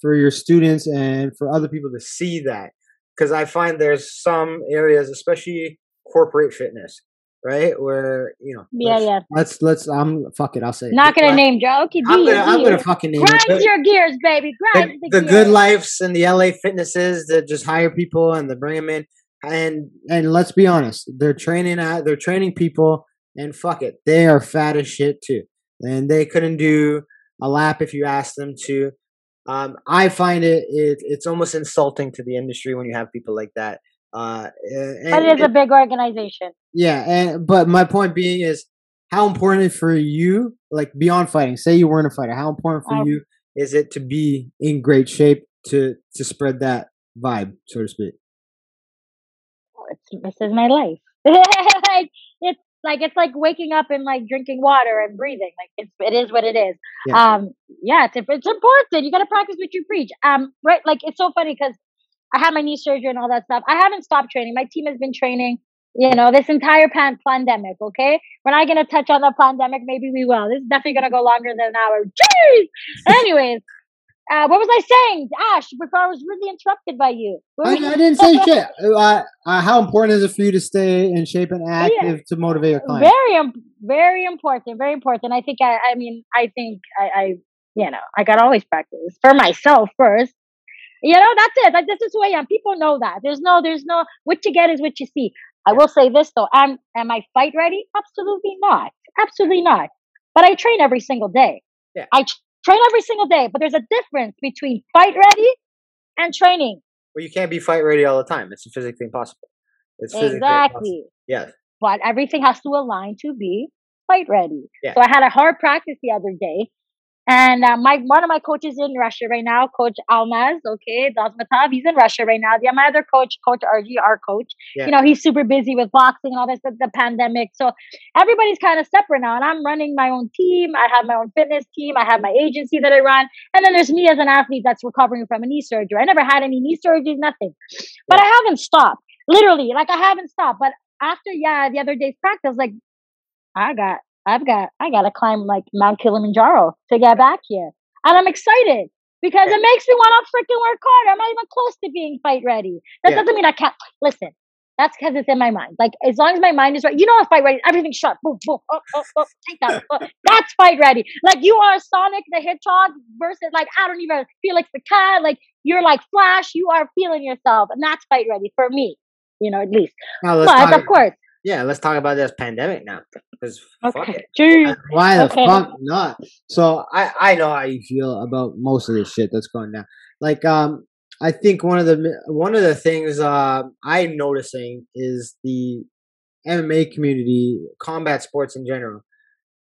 for your students, and for other people to see that? Because I find there's some areas, especially corporate fitness, right, where you know, Yeah, let's, yeah. let's let's. I'm fuck it. I'll say. Not gonna name Joe. Okay, I'm gonna I'm gonna fucking name it. Grind your gears, baby. the, Grind the, the gears. good lives and the LA fitnesses that just hire people and they bring them in and and let's be honest they're training at they're training people and fuck it they are fat as shit too and they couldn't do a lap if you asked them to um, I find it, it it's almost insulting to the industry when you have people like that uh, and, But it is a big organization. yeah, and but my point being is how important for you, like beyond fighting. Say you weren't a fighter, how important for Um, you is it to be in great shape to to spread that vibe, so to speak? It's, this is my life. like it's like waking up and like drinking water and breathing. Like it's it is what it is. Yeah. Um, yeah, it's it's important. You got to practice what you preach. Um, right? Like it's so funny because I had my knee surgery and all that stuff. I haven't stopped training. My team has been training. You know, this entire pan- pandemic. Okay, we're not gonna touch on the pandemic. Maybe we will. This is definitely gonna go longer than an hour. Jeez. Anyways. Uh, what was I saying, Ash? Before I was really interrupted by you. I, you- I didn't say shit. Uh, uh, how important is it for you to stay in shape and active to motivate your clients? very very important very important. I think i i mean i think i i you know i gotta always practice for myself first. You know that's it. Like this is who i am. People know that. There's no there's no what you get is what you see. I will say this though. Am am i fight ready? Absolutely not. Absolutely not. But i train every single day. Yeah. i train every single day but there's a difference between fight ready and training Well, you can't be fight ready all the time. It's physically impossible. It's physically impossible. exactly Yes. but everything has to align to be fight ready. Yeah. So I had a hard practice the other day, and uh, my one of my coaches in Russia right now, Coach Almaz, okay, Dazmatov, he's in Russia right now. The my other coach, Coach RG, our coach, Yeah. you know, he's super busy with boxing and all this, the, the pandemic. So everybody's kind of separate now, and I'm running my own team. I have my own fitness team. I have my agency that I run, and then there's me as an athlete that's recovering from a knee surgery. I never had any knee surgeries, nothing, but I haven't stopped. Literally, like I haven't stopped. But after yeah, the other day's practice, like I got, I've got, I got to climb like Mount Kilimanjaro to get back here, and I'm excited because it makes me want to freaking work harder. I'm not even close to being fight ready. That Yeah. doesn't mean I can't listen. That's because it's in my mind. Like as long as my mind is right, you know, it's fight ready. Everything's sharp. Boom, boom. Oh, oh, oh. Take that. Oh, that's fight ready. Like you are Sonic the Hedgehog versus like I don't even Felix the cat. Like you're like Flash. You are feeling yourself, and that's fight ready for me. You know, at least. Let's But of course, yeah, let's talk about this pandemic now. Because fuck okay. it. Why the Okay. fuck not? So I I know how you feel about most of this shit that's going down. Like um, I think one of the one of the things uh, I'm noticing is the MMA community, combat sports in general,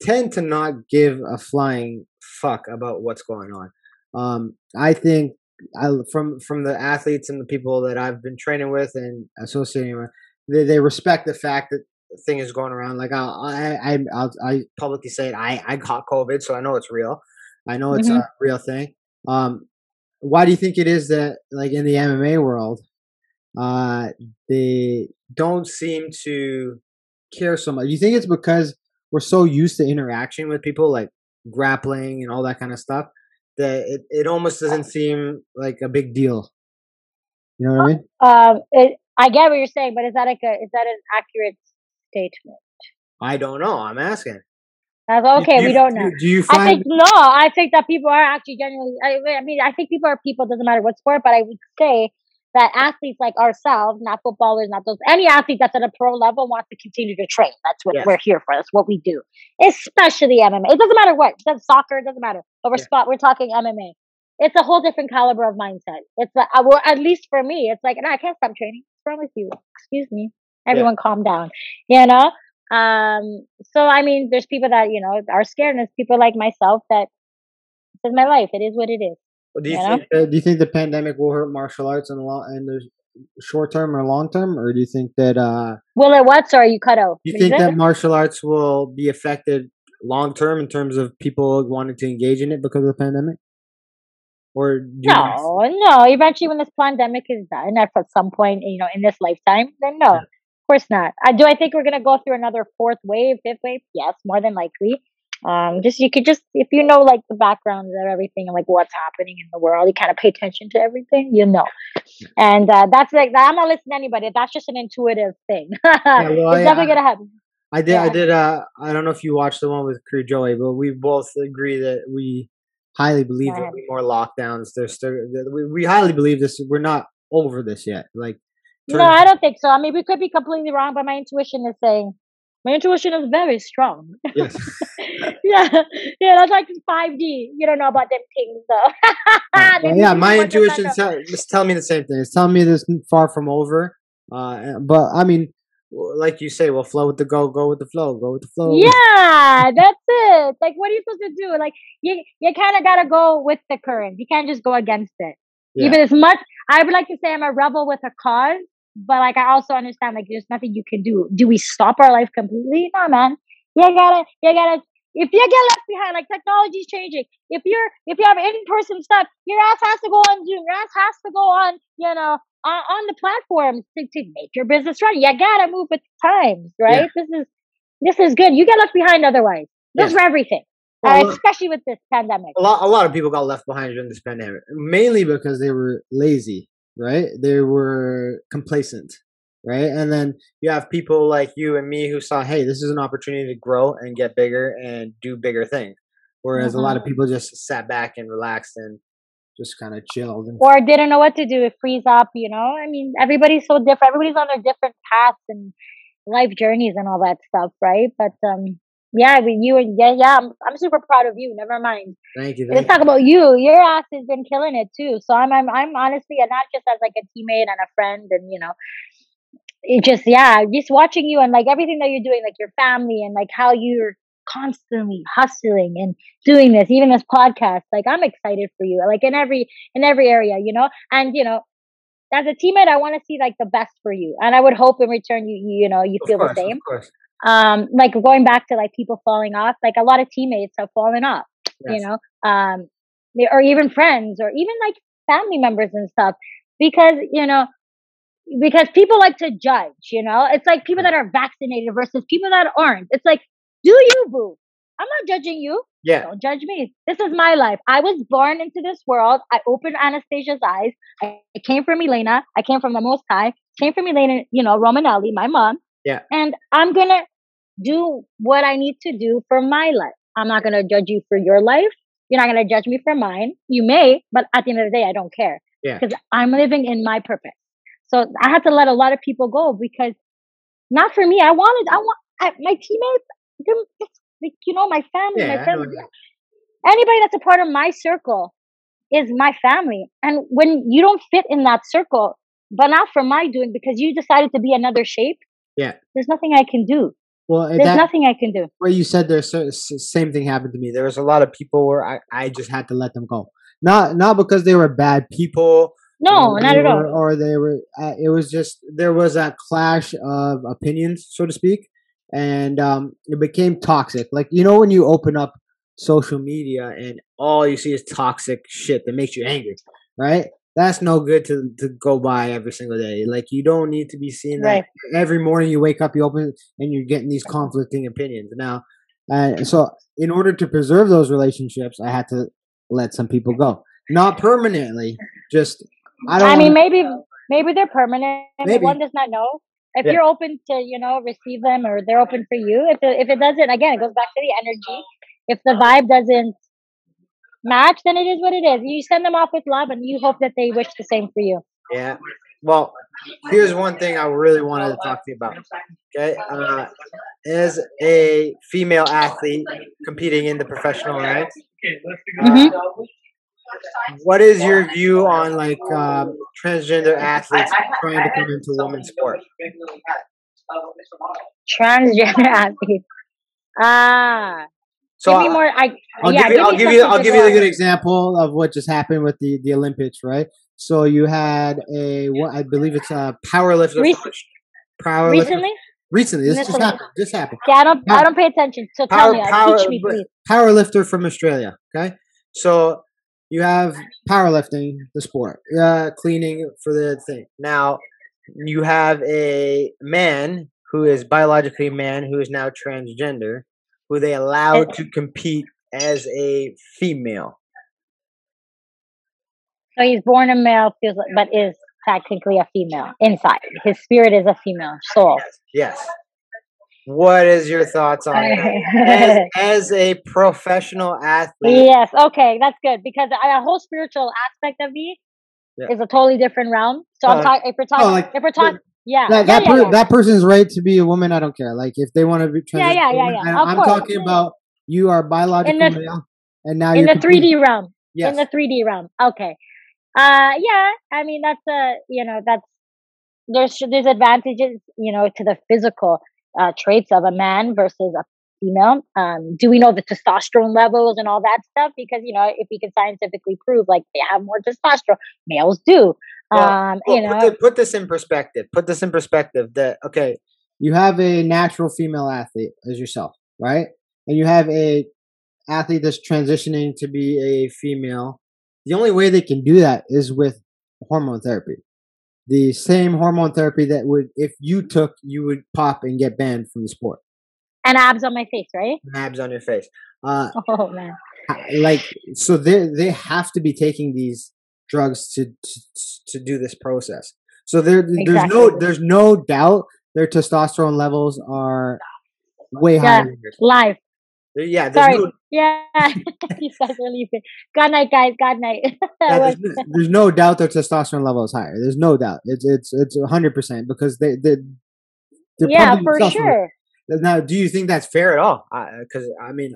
tend to not give a flying fuck about what's going on. Um, I think I from from the athletes and the people that I've been training with and associating with, they, they respect the fact that the thing is going around. Like I'll, I I I'll, publicly say it. I I caught COVID, so I know it's real. I know it's Mhm. a real thing. Um, why do you think it is that like in the MMA world, uh, they don't seem to care so much? You think it's because we're so used to interaction with people, like grappling and all that kind of stuff, that it, it almost doesn't seem like a big deal. You know what I mean? Um, it, I get what you're saying, but is that like a is that an accurate statement? I don't know. I'm asking. That's okay. Do we don't know. Do you I think no. I think that people are actually genuinely. I, I mean, I think people are people. It doesn't matter what sport, but I would say that athletes like ourselves, not footballers, not those, any athlete that's at a pro level wants to continue to train. That's what Yes. we're here for. That's what we do. Especially MMA. It doesn't matter what. It doesn't soccer. It doesn't matter. But we're Yeah. spot. We're talking MMA. It's a whole different caliber of mindset. It's like, well, at least for me, it's like, no, I can't stop training. Wrong with you? Excuse me. Everyone, calm down. You know. Um. So I mean, there's people that you know are scared, and there's people like myself that this is my life. It is what it is. do you you think uh, do you think the pandemic will hurt martial arts in in the short term or long term, or do you think that uh Will it what? Sorry, you cut out. do you think that martial arts will be affected long term in terms of people wanting to engage in it because of the pandemic? Or do you No, no. Eventually, when this pandemic is done, at some point, you know, in this lifetime, then no, Yeah. of course not. I do. I think we're gonna go through another fourth wave, fifth wave. Yes, more than likely. Um, just you could just if you know like the backgrounds of everything and like what's happening in the world, you kind of pay attention to everything, you know. And uh, that's like I'm not listening to anybody. That's just an intuitive thing. Yeah, well, it's I- definitely gonna happen. I did. I did. Uh, I don't know if you watched the one with Crew Joey, but we both agree that we highly believe there'll be more lockdowns. There's still. We, we highly believe this. We're not over this yet. Like, No, I don't think so. I mean, we could be completely wrong, but my intuition is saying my intuition is very strong. yes. yeah, yeah, that's like 5D. You don't know about them things, though. Well, yeah, my intuition is out. tell, just me the same thing. It's telling me this far from over. Uh, but I mean, like you say, well, flow with the go, go with the flow, go with the flow. Yeah, that's it. Like, what are you supposed to do? Like, you you kind of gotta go with the current. You can't just go against it. Yeah. Even as much, I would like to say I'm a rebel with a cause, but like I also understand like there's nothing you can do. Do we stop our life completely? No, man. You gotta, you gotta. If you get left behind, like technology's changing. If you're, if you have in-person stuff, your ass has to go on Zoom. Your ass has to go on, you know, on, on the platforms to, to make your business run. You gotta move with times, right? This is, this is good. You get left behind otherwise. This Yes. for everything, Well, uh, especially with this pandemic. a lot, a lot of people got left behind during this pandemic, mainly because they were lazy, right? They were complacent, right? And then you have people like you and me who saw, hey, this is an opportunity to grow and get bigger and do bigger things. Whereas a lot of people just sat back and relaxed and just kind of chilled. And or didn't know what to do, It freeze up, you know? I mean, everybody's so different. Everybody's on their different paths and life journeys and all that stuff, right? But um yeah, with you and yeah, yeah, I'm, I'm super proud of you. Never mind. thank you. Let's you. talk about you. Your ass has been killing it too. So I'm, I'm, I'm honestly, and not just as like a teammate and a friend, and you know, it just yeah, just watching you and like everything that you're doing, like your family and like how you're constantly hustling and doing this, even this podcast. Like I'm excited for you, like in every in every area, you know, and you know. As a teammate, I want to see like the best for you, and I would hope in return you you, you know you Of feel course, the same Of course. um like going back to like people falling off like a lot of teammates have fallen off Yes. you know um or even friends or even like family members and stuff because you know because people like to judge you know? It's like people that are vaccinated versus people that aren't. It's like do you boo? I'm not judging you. Yeah. don't judge me. This is my life. I was born into this world. I opened anastasia's eyes. I, I came from elena. I came from the most high. Came from elena you know romanelli my mom. Yeah. and i'm gonna do what i need to do for my life. I'm not gonna judge you for your life. You're not gonna judge me for mine. You may but at the end of the day i don't care Yeah. because i'm living in my purpose so i had to let a lot of people go because not for me i wanted i want I, my teammates like, you know my family Yeah, my family anybody that's a part of my circle is my family. And when you don't fit in that circle, but not for my doing because you decided to be another shape, Yeah. there's nothing I can do. Well, There's that, nothing I can do. where you said there's so- same thing happened to me. There was a lot of people where I, I just had to let them go. Not not because they were bad people. No, or not at all. Or they were. Uh, it was just there was a clash of opinions, so to speak, and um, it became toxic. Like you know when you open up social media and all you see is toxic shit that makes you angry, right? That's no good to to go by every single day. Like you don't need to be seeing that Right. every morning. You wake up, you open, and you're getting these conflicting opinions. Now, uh, so in order to preserve those relationships, I had to let some people go, not permanently, just I don't. I mean, maybe maybe they're permanent. Maybe. one does not know. If Yeah. you're open to, you know, receive them or they're open for you, if it, if it doesn't, again, it goes back to the energy. If the vibe doesn't match, then it is what it is. You send them off with love and you hope that they wish the same for you. Yeah. Well, here's one thing I really wanted to talk to you about. Okay. Uh, as a female athlete competing in the professional ranks, Mhm. What is your view on like um, transgender athletes trying to come into women's sport? Transgender athletes. Ah, So give me I- more. I I'll yeah, give you, I'll give you, I'll give you a good example of what just happened with the the Olympics, right? So you had a what I believe it's a powerlifter. from Recent- Powerlifter Recently, recently, this This just happened. This happened. yeah, I don't, I Power- don't pay attention. So tell Power, me, uh, power, teach me, please. powerlifter from Australia. Okay, so you have powerlifting, the sport, uh, cleaning for the thing. Now you have a man who is biologically a man who is now transgender, who they allow And- to compete as a female. So he's born a male, feels like, but is technically a female inside. His spirit is a female soul. Yes. What is your thoughts on that? As, as a professional athlete, yes, okay, that's good because a whole spiritual aspect of me Yeah. is a totally different realm. So I'm Uh, talking. If we're talking, like, if we're talking, yeah, that that, yeah, per, yeah. that person's right to be a woman. I don't care. Like if they want to be Yeah, yeah, yeah, yeah, I- of I'm course. talking about you are biological the- male, and now in you're in the 3D realm. Yes. In the 3D realm. Okay. Uh, yeah. I mean, that's a you know that's there's there's advantages you know to the physical uh, traits of a man versus a female. Um, do we know the testosterone levels and all that stuff? Because you know if we can scientifically prove like they have more testosterone, males do. Well, um, Well, you know, put, thi- put this in perspective. Put this in perspective. That okay, you have a natural female athlete as yourself, right? And you have a athlete that's transitioning to be a female. The only way they can do that is with hormone therapy. The same hormone therapy that would, if you took, you would pop and get banned from the sport. and abs on my face, right? Abs on your face. Uh, Oh man. like so they they have to be taking these drugs to to, to do this process so there there's no there's no doubt their testosterone levels are way Yeah. higher. Live. Yeah Sorry. no, Yeah. you guys are leaving. Good night, guys. Good night. yeah, there's, no- there's no doubt their testosterone level is higher there's no doubt it's it's it's 100% because they they yeah, for themselves full of- sure. now do you think that's fair at all because I, mean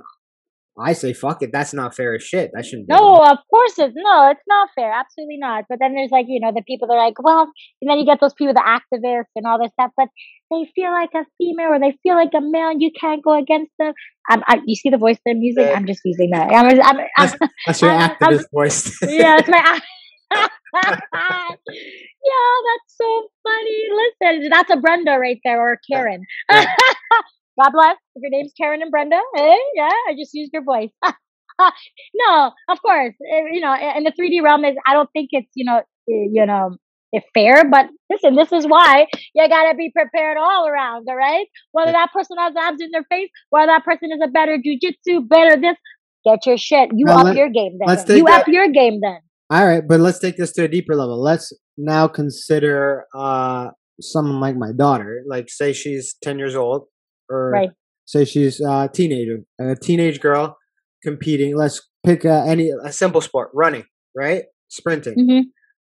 i say fuck it that's not fair as shit that shouldn't be No, of course it's no, it's not fair. Absolutely not. But then there's like, you know, the people that are like, well, and then you get those people, the activists and all this stuff, but they feel like a female or they feel like a male and you can't go against them. I'm, I, you see the voice they're using? I'm just using that. I'm, I'm, I'm, that's your I'm- I'm- activist voice yeah, it's my. yeah, that's so funny. Listen, that's a Brenda right there or Karen. Yeah. God bless. If your name's Karen and Brenda, hey, yeah, I just used your voice. no, of course, eh, you know, in the 3D realm is. I don't think it's you know, eh, you know, it's fair. But listen, this is why you gotta be prepared all around. All right, whether that person has abs in their face, whether that person is a better jujitsu, better this. Get your shit. You Now up let- your game then. let's take You that- up your game then. All right, but let's take this to a deeper level. Let's now consider uh someone like my daughter. Like say she's 10 years old or Right. say she's a teenager, a teenage girl competing. Let's pick uh, any a simple sport, running, right? Sprinting. hmm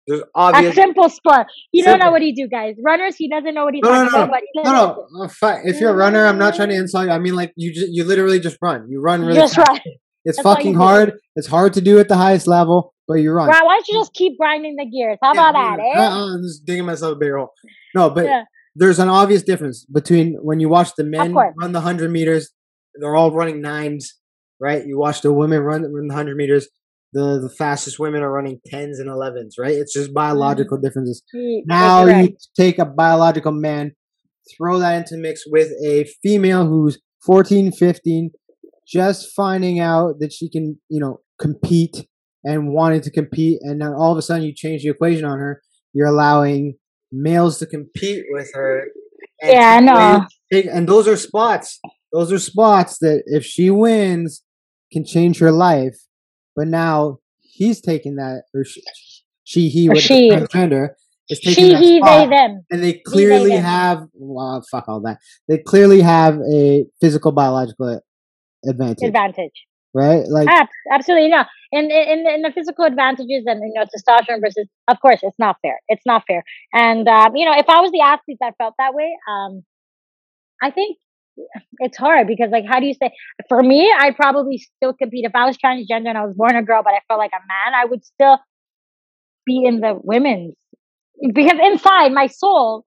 There's A simple sport. You don't know what he do, guys. Runners, he doesn't know what he's No, no, talking no, about. But he No, no. uh, If you're a runner, I'm not trying to insult you. I mean, like you, just, you literally just run. You run really Just fast. run. It's That's fucking do. hard. It's hard to do at the highest level, but you run. Why, why don't you just keep grinding the gears? How Yeah, about that, yeah. eh? Uh, I'm just digging myself a bigger hole. No, but Yeah. There's an obvious difference between when you watch the men run the 100 meters, they're all running nines, right? You watch the women run, run the 100 meters, the, the fastest women are running 10s and 11s, right? It's just biological differences. He- Now Mm-hmm. correct. you take a biological man, throw that into mix with a female who's 14, 15, just finding out that she can, you know, compete and wanting to compete, and then all of a sudden you change the equation on her. You're allowing males to compete with her. Yeah, I know. and those are spots. Those are spots that if she wins, can change her life. But now he's taking that, or she, she he with she. transgender is taking She, that he, they, them. and they they, clearly them. have well, fuck all that. They clearly have a physical biological advantage, Advantage. Right? Like absolutely no. In, in in the physical advantages and you know testosterone versus, of course, it's not fair. It's not fair. And um, you know, if I was the athlete that felt that way, um, I think it's hard because like, how do you say? For me, I'd probably still compete if I was transgender and I was born a girl, but I felt like a man. I would still be in the women's because inside my soul,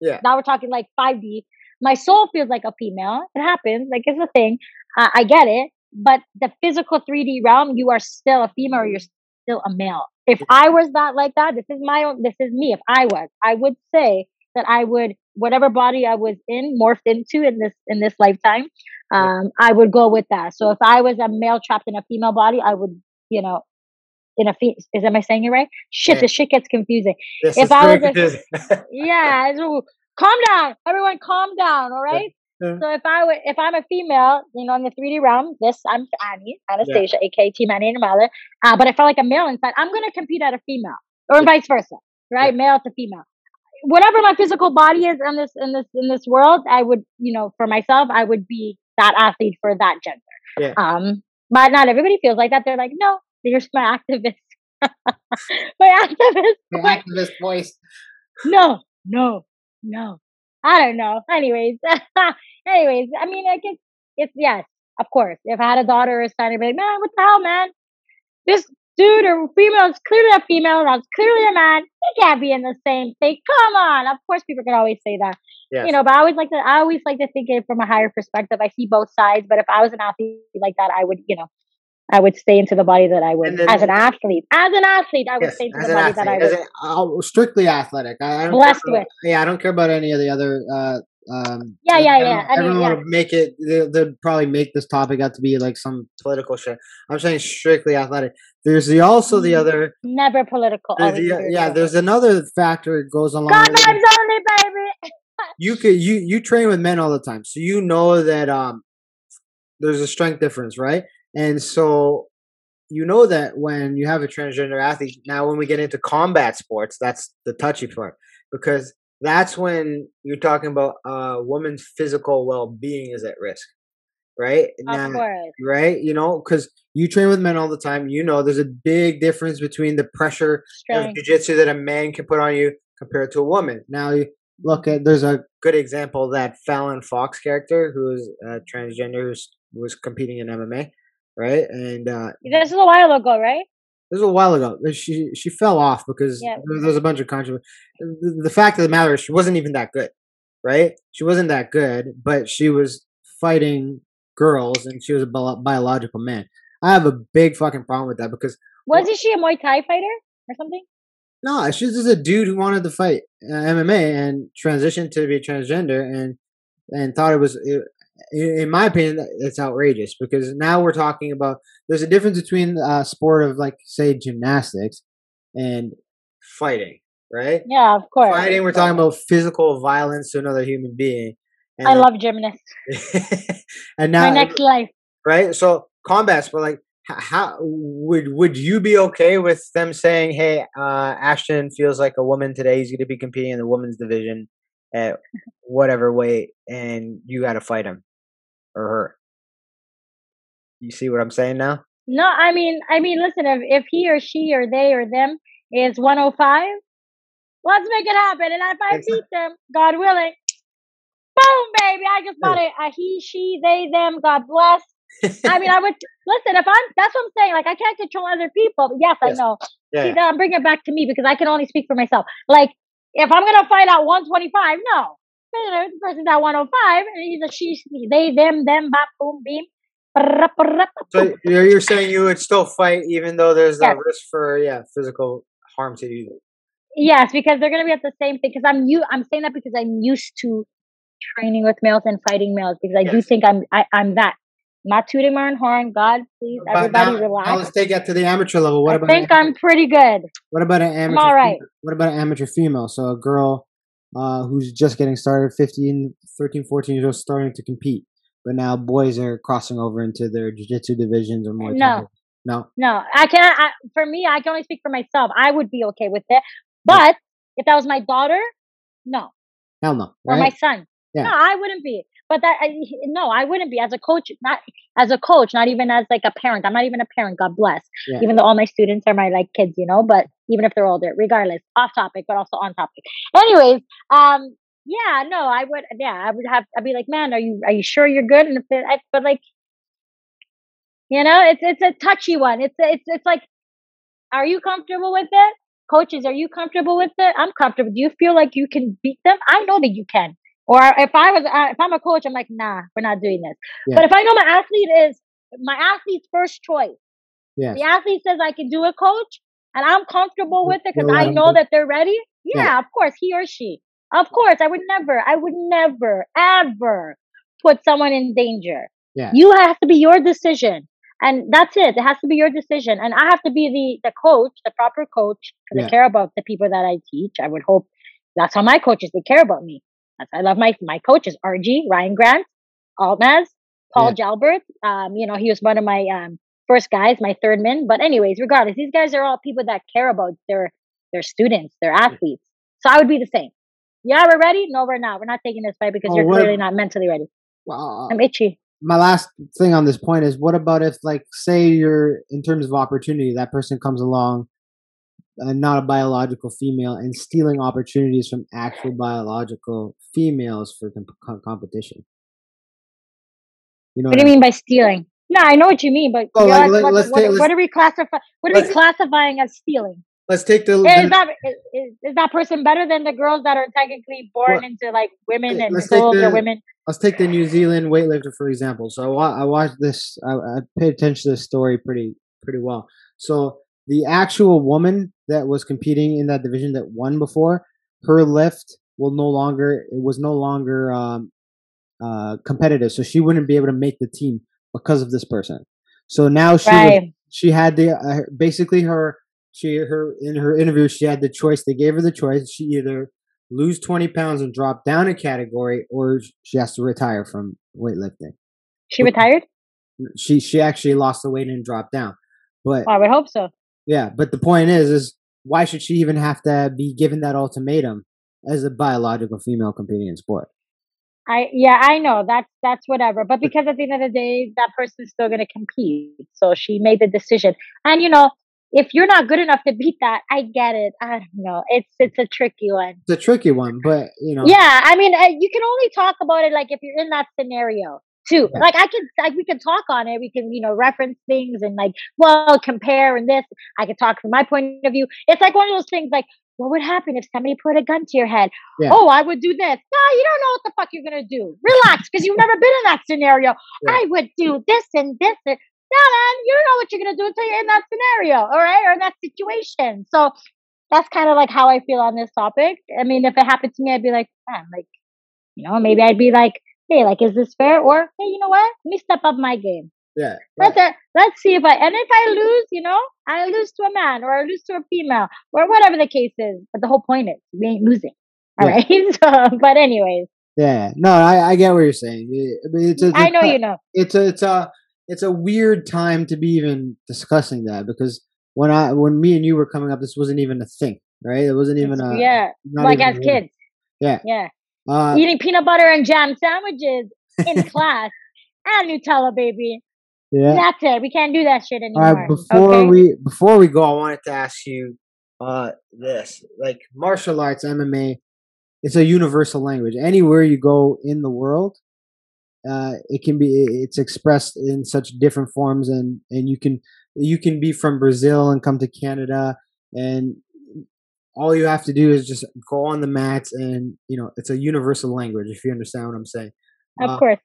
Yeah. Now we're talking like 5D. My soul feels like a female. It happens. Like it's a thing. Uh, I get it. But the physical 3D realm, you are still a female or you're still a male. If I was that like that, this is my own, this is me. If I was, I would say that I would, whatever body I was in, morphed into in this, in this lifetime, um, I would go with that. So if I was a male trapped in a female body, I would, you know, in a fe- is am I saying it right? Shit, Yeah. the shit gets confusing. this if I was a- Yeah, calm down, everyone, calm down, all right? Yeah. So if I would, if I'm a female, you know, in the 3D realm, this I'm Annie, Anastasia, aka Team Annie and Mother. Uh, but if I felt like a male inside, I'm gonna compete at a female, or vice versa, right? Male to female. Whatever my physical body is in this in this in this world, I would, you know, for myself, I would be that athlete for that gender. Yeah. Um, but not everybody feels like that. They're like, no, you're just my activist. my activist. The my- activist voice. no, no, no. I don't know. Anyways, anyways, I mean, I guess it's yes, of course. If I had a daughter or a son, I'd be like, man, what the hell, man? This dude or female is clearly a female. That's clearly a man. He can't be in the same thing. Come on. Of course, people can always say that, Yes. you know. But I always like to, I always like to think it from a higher perspective. I see both sides. But if I was an athlete like that, I would, you know, I would stay into the body that I would then- as an athlete. As an athlete, I would Yes, stay into the body that I athlete, would. as a- uh, strictly athletic. I, I don't Blessed about, with. Yeah, I don't care about any of the other. Uh, um, Yeah, yeah, yeah. I mean, everyone yeah. would make it. They'll, they'll probably make this topic out to be like some political shit. I'm saying strictly athletic. There's the also the other. Never political. there's the- yeah, there's another factor that goes along. God with only, baby. you could you you train with men all the time so you know that um there's a strength difference right and so you know that when you have a transgender athlete now when we get into combat sports that's the touchy part because that's when you're talking about a woman's physical well-being is at risk right Of Now- course. right you know because you train with men all the time you know there's a big difference between the pressure of Strength. jujitsu that a man can put on you compared to a woman. Now you look at there's a good example that Fallon Fox character who is uh, transgender who's, was competing in MMA, right? And uh, This is a while ago, right? this was a while ago. She she fell off because Yeah. there, was a bunch of controversy. The, the fact of the matter is she wasn't even that good, right? She wasn't that good, but she was fighting girls and she was a bio- biological man. I have a big fucking problem with that because Wasn't she a Muay Thai fighter or something? No, she's just a dude who wanted to fight uh, MMA and transitioned to be transgender and and thought it was, i- in my opinion, it's outrageous because now we're talking about there's a difference between a sport of like say gymnastics and fighting, right? Yeah, of course. Fighting, we're talking about physical violence to another human being. And I love gymnasts. and now My next life. right? So combat sport, like how would would you be okay with them saying, "Hey, uh, Ashton feels like a woman today. He's going to be competing in the women's division at whatever weight, and you got to fight him or her." You see what I'm saying now? No, I mean, I mean, listen. If if he or she or they or them is 105, let's make it happen. And if I beat them, God willing, boom, baby, I just bought it. A he, she, they, them. God bless. I mean, I would listen. If I'm, that's what I'm saying. Like, I can't control other people. But yes, I know. yeah, See, yeah. I'm bringing it back to me because I can only speak for myself. Like, if I'm gonna fight at 125, no, you know, the person's at 105, and he's a she, they, them, them, bop, boom, beam. So you're, you're saying you would still fight even though there's Yes. a risk for yeah physical harm to you. Yes, because they're gonna be at the same thing. Because I'm you. I'm saying that because I'm used to training with males and fighting males. Because I do think I'm I, I'm that. Not tooting my own horn. God, please, But everybody now, relax. now let's take that to the amateur level. What I about think an, I'm pretty good. what about an amateur? all right. female? What about an amateur female? So a girl uh, who's just getting started, 15, 13, 14 years old, starting to compete. But now boys are crossing over into their jiu-jitsu divisions or more. No. No. No, I cannot. I, for me, I can only speak for myself. I would be okay with it, but If that was my daughter, no. Hell no. Or my son. Yeah. No, I wouldn't be. But that I, no, I wouldn't be as a coach. Not as a coach. Not even as like a parent. I'm not even a parent. God bless. Yeah. Even though all my students are my like kids, you know. But even if they're older, regardless, off topic, but also on topic. Anyways, um, yeah, no, I would. Yeah, I would have. I'd be like, man, are you are you sure you're good? And if it, I, but like, you know, it's it's a touchy one. It's it's it's like, are you comfortable with it? Coaches, are you comfortable with it? I'm comfortable. Do you feel like you can beat them? I know that you can. Or if I was, uh, if I'm a coach, I'm like, nah, we're not doing this. Yeah. But if I know my athlete is my athlete's first choice, Yes. the athlete says I can do it, coach, and I'm comfortable with it because I know that they're ready. Yeah, Yeah. of course, he or she. Of course, I would never, I would never, ever put someone in danger. Yeah. You have to be your decision. And that's it. It has to be your decision. And I have to be the, the coach, the proper coach, because Yeah. I care about the people that I teach. I would hope that's how my coaches, they care about me. I love my, my coaches, RG, Ryan Grant, Altmaz, Paul Jalbert. Um, you know, he was one of my, um, first guys, my third man. But anyways, regardless, these guys are all people that care about their, their students, their athletes. So I would be the same. Yeah, we're ready. No, we're not. We're not taking this fight because Oh, you're what- clearly not mentally ready. Well, I'm itchy. my last thing on this point is what about if like say you're in terms of opportunity that person comes along and not a biological female and stealing opportunities from actual biological females for com- com- competition you know What do you mean by stealing? No, I know what you mean, but Oh, like, let- what, what, take- what are we classify? What are we classifying as stealing? let's take the, Is the- that is, is, that person better than the girls that are technically born Well, into like women eh, and let's take the- women? let's take the New Zealand weightlifter for example. So I, I watched this. I, I paid attention to this story pretty pretty well. So the actual woman that was competing in that division that won before, her lift will no longer it was no longer um, uh, competitive. So she wouldn't be able to make the team because of this person. So now she Right. she had the uh, basically her she her in her interview she had the choice. They gave her the choice. She either lose 20 pounds and drop down a category or she has to retire from weightlifting She retired? she she actually lost the weight and dropped down but Well, I would hope so. Yeah but the point is is why should she even have to be given that ultimatum as a biological female competing in sport I yeah, I know that's that's whatever. But because at the end of the day, that person's still gonna compete. So she made the decision. And you know, if you're not good enough to beat that, I get it. I don't know. It's it's a tricky one. it's a tricky one but you know Yeah, I mean, uh, you can only talk about it like if you're in that scenario too. Yeah. Like I can, like we can talk on it. We can, you know, reference things and like, well, compare and this. I can talk from my point of view. It's like one of those things. Like, what would happen if somebody put a gun to your head? Yeah. Oh, I would do this. No, you don't know what the fuck you're gonna do. Relax, because you've never been in that scenario. Yeah. I would do this and this. And, no, man, you don't know what you're gonna do until you're in that scenario, all right, or in that situation. So that's kind of like how I feel on this topic. I mean, if it happened to me, I'd be like, man, like, you know, maybe I'd be like, hey, like, is this fair? Or, hey, you know what? Let me step up my game. yeah Let's uh, let's see if I and if I lose, you know, I lose to a man or I lose to a female or whatever the case is. But the whole point is we ain't losing. All Yeah. right. so, but anyways, yeah no i i get what you're saying It- I mean, it's a, I know it's you know. it's a it's a it's a weird time to be even discussing that because when i when me and you were coming up this wasn't even a thing right it wasn't even a yeah, like as kids. Yeah. Yeah. Uh, Eating peanut butter and jam sandwiches in class and Nutella, baby. yeah That's it. We can't do that shit anymore. right, before okay? we before we go, I wanted to ask you uh this. Like martial arts, MMA, it's a universal language. Anywhere you go in the world, uh it can be it's expressed in such different forms and and you can you can be from Brazil and come to Canada and all you have to do is just go on the mats and you know it's a universal language if you understand what I'm saying of uh, course.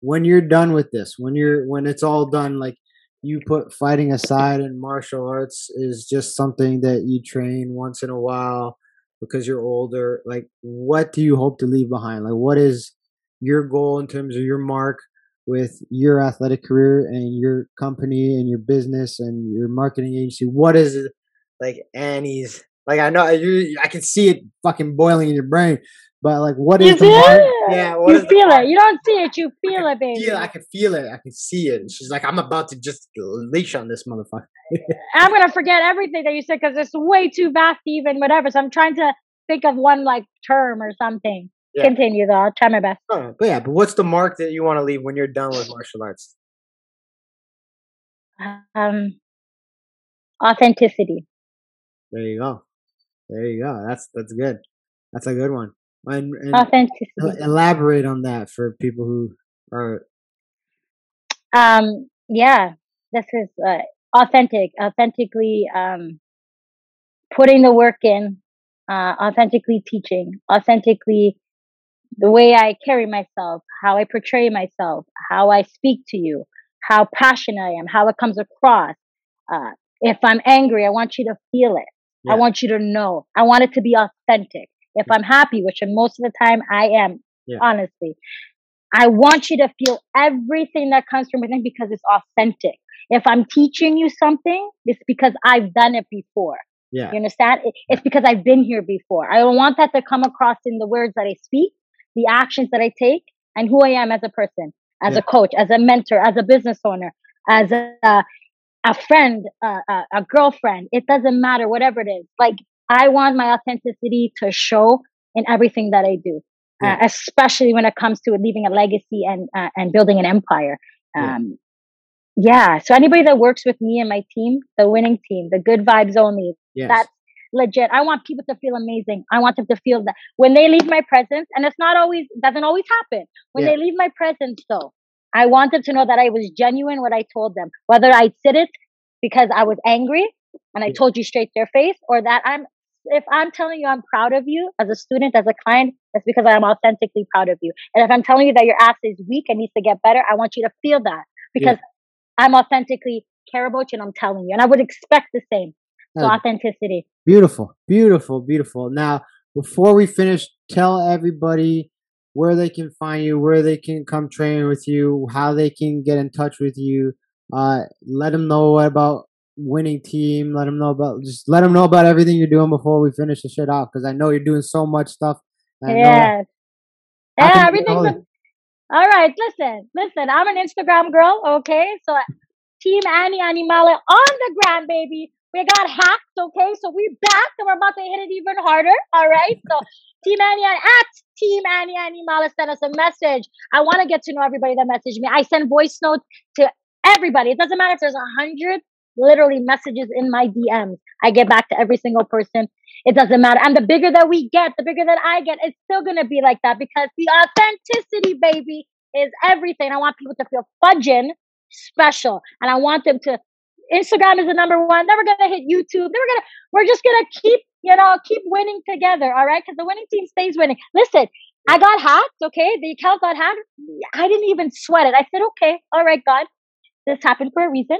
when you're done with this, when you're when it's all done, like you put fighting aside and martial arts is just something that you train once in a while because you're older. Like, what do you hope to leave behind? Like, what is your goal in terms of your mark with your athletic career and your company and your business and your marketing agency? What is it like Annie's? Like, I know you, I can see it fucking boiling in your brain, but like, what is You the feel mark? it? Yeah, what you is the feel it. You don't see it. You feel it, baby. feel I can feel it. I can see it. And she's like, I'm about to just leash on this motherfucker. I'm gonna forget everything that you said because it's way too vast to even whatever. So I'm trying to think of one like term or something. Yeah. Continue though. I'll try my best. Oh, but yeah, but what's the mark that you want to leave when you're done with martial arts? Um, authenticity. There you go. There you go. That's that's good. That's a good one. And, and Authenticity. elaborate on that for people who are Um, yeah, this is uh, authentic. Authentically, um, putting the work in. Uh, authentically teaching. Authentically, the way I carry myself, how I portray myself, how I speak to you, how passionate I am, how it comes across. Uh, if I'm angry, I want you to feel it. I want you to know. I want it to be authentic. If I'm happy, which most of the time I am, Yeah. honestly, I want you to feel everything that comes from within because it's authentic. If I'm teaching you something, it's because I've done it before. yeah You understand? It- It's because I've been here before. I don't want that to come across in the words that I speak, the actions that I take, and who I am as a person, as Yeah. a coach, as a mentor, as a business owner, as a, uh, a friend, uh, a, a girlfriend. It doesn't matter, whatever it is. Like, I want my authenticity to show in everything that I do, Yeah. uh, especially when it comes to leaving a legacy and, uh, and building an empire. Yeah. Um, yeah. So anybody that works with me and my team, the winning team, the good vibes only, yes. that's legit. I want people to feel amazing. I want them to feel that when they leave my presence, and it's not always doesn't always happen. When Yeah. they leave my presence though, I want them to know that I was genuine what I told them. Whether I said it because I was angry and I told you straight their face, or that I'm if I'm telling you I'm proud of you as a student, as a client, that's because I'm authentically proud of you. And if I'm telling you that your ass is weak and needs to get better, I want you to feel that because I'm authentically care about you and I'm telling you. And I would expect the same. So authenticity. Beautiful, beautiful, beautiful. Now, before we finish, tell everybody where they can find you, where they can come train with you, how they can get in touch with you. Uh, let them know about winning team. Let them know about just let them know about everything you're doing before we finish the shit off because I know you're doing so much stuff. I Yes. Yeah, everything's a- all right. Listen, listen. I'm an Instagram girl, okay? So Team Annie Animale on the gram, baby. We got hacked, okay? So we back and we're about to hit it even harder. All right. So Team Annie at Team Annie Animale send us a message. I want to get to know everybody that messaged me. I send voice notes to everybody. It doesn't matter if there's a hundred literally messages in my DMs. I get back to every single person. It doesn't matter. And the bigger that we get, the bigger that I get, it's still gonna be like that because the authenticity, baby, is everything. I want people to feel fudging special. And I want them to Instagram is the number one. Then we're gonna hit YouTube. Then we're gonna we're just gonna keep, you know, keep winning together, all right? Because the winning team stays winning. Listen, I got hacked, okay? The account got hacked. I didn't even sweat it. I said, okay, all right, God, this happened for a reason.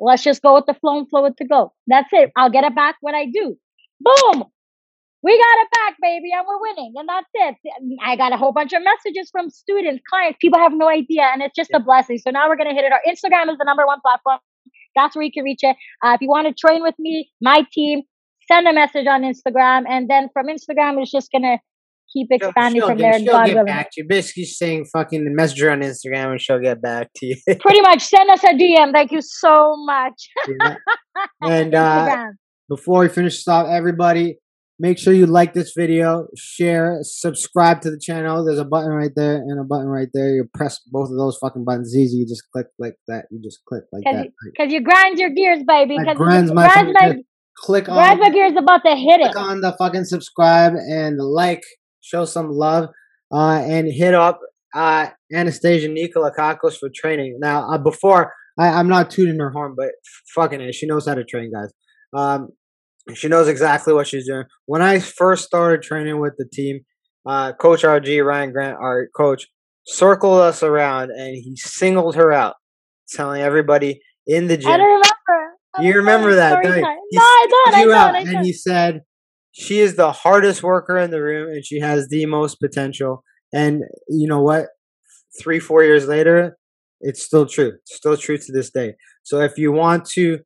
Let's just go with the flow and flow with the go. That's it. I'll get it back when I do. Boom! We got it back, baby, and we're winning. And that's it. I got a whole bunch of messages from students, clients. People have no idea, and it's just a blessing. So now we're going to hit it. Our Instagram is the number one platform. That's where you can reach it. Uh, if you want to train with me, my team, send a message on Instagram. And then from Instagram, it's just going to keep She'll- expanding she'll from get, there. she'll God get willing. back to you. Basically, saying fucking message her on Instagram and she'll get back to you. Pretty much, send us a DM. Thank you so much. and uh, before we finish this off, everybody, make sure you like this video, share, subscribe to the channel. There's a button right there and a button right there. You press both of those fucking buttons. Easy. You just click like that. You just click like Cause that. Cause you grind your gears, baby. That Cause grinds my grinds my, gears. Click on, grinds my gears about to hit it. click on the fucking subscribe and like. Show some love uh, and hit up uh, Anastasia Nikolakakos for training. Now, uh, before I, I'm not tooting her horn, but fucking it, she knows how to train, guys. Um, she knows exactly what she's doing. When I first started training with the team, uh, Coach RG Ryan Grant, our coach, circled us around and he singled her out, telling everybody in the gym. I don't remember. I You remember that, don't you? No, I don't. I don't. I and don't. he said she is the hardest worker in the room and she has the most potential and you know what three four years later it's still true it's still true to this day so if you want to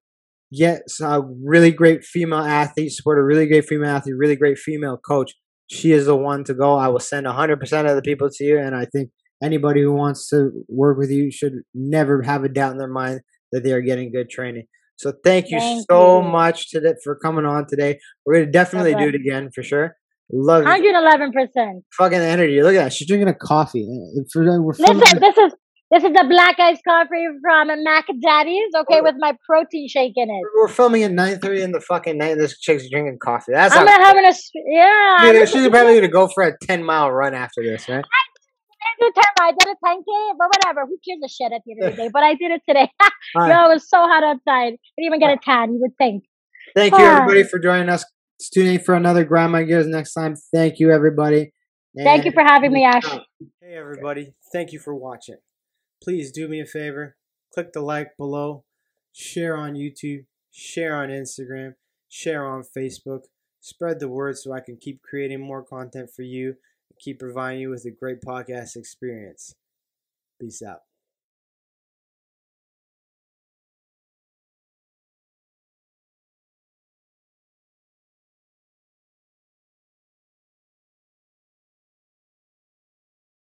get a really great female athlete support a really great female athlete really great female coach she is the one to go i will send 100% of the people to you and i think anybody who wants to work with you should never have a doubt in their mind that they are getting good training so thank you Thank so you. much to for coming on today. We're gonna definitely do it again for sure. Love 111%. fucking energy. Look at that. She's drinking a coffee. Uh, Listen, this is this is the black iced coffee from Mac Daddy's, okay, with my protein shake in it. we're filming at 9.30 in the fucking night. and This chick's drinking coffee. That's I'm gonna having a yeah. Gonna she's probably gonna go for a 10 mile run after this, right? I did 10, I did a 10k, but whatever. Who cares a shit at the end of the day? But I did it today. Yo, right. it was so hot outside. Didn't even get a tan. You would think. Thank you, everybody, for joining us. Tune in for another Grind My Gears next time. Thank you, everybody. Thank you for having me, Ash. Hey, everybody. Thank you for watching. Please do me a favor. Click the like below. Share on YouTube. Share on Instagram. Share on Facebook. Spread the word so I can keep creating more content for you and keep providing you with a great podcast experience. Peace out.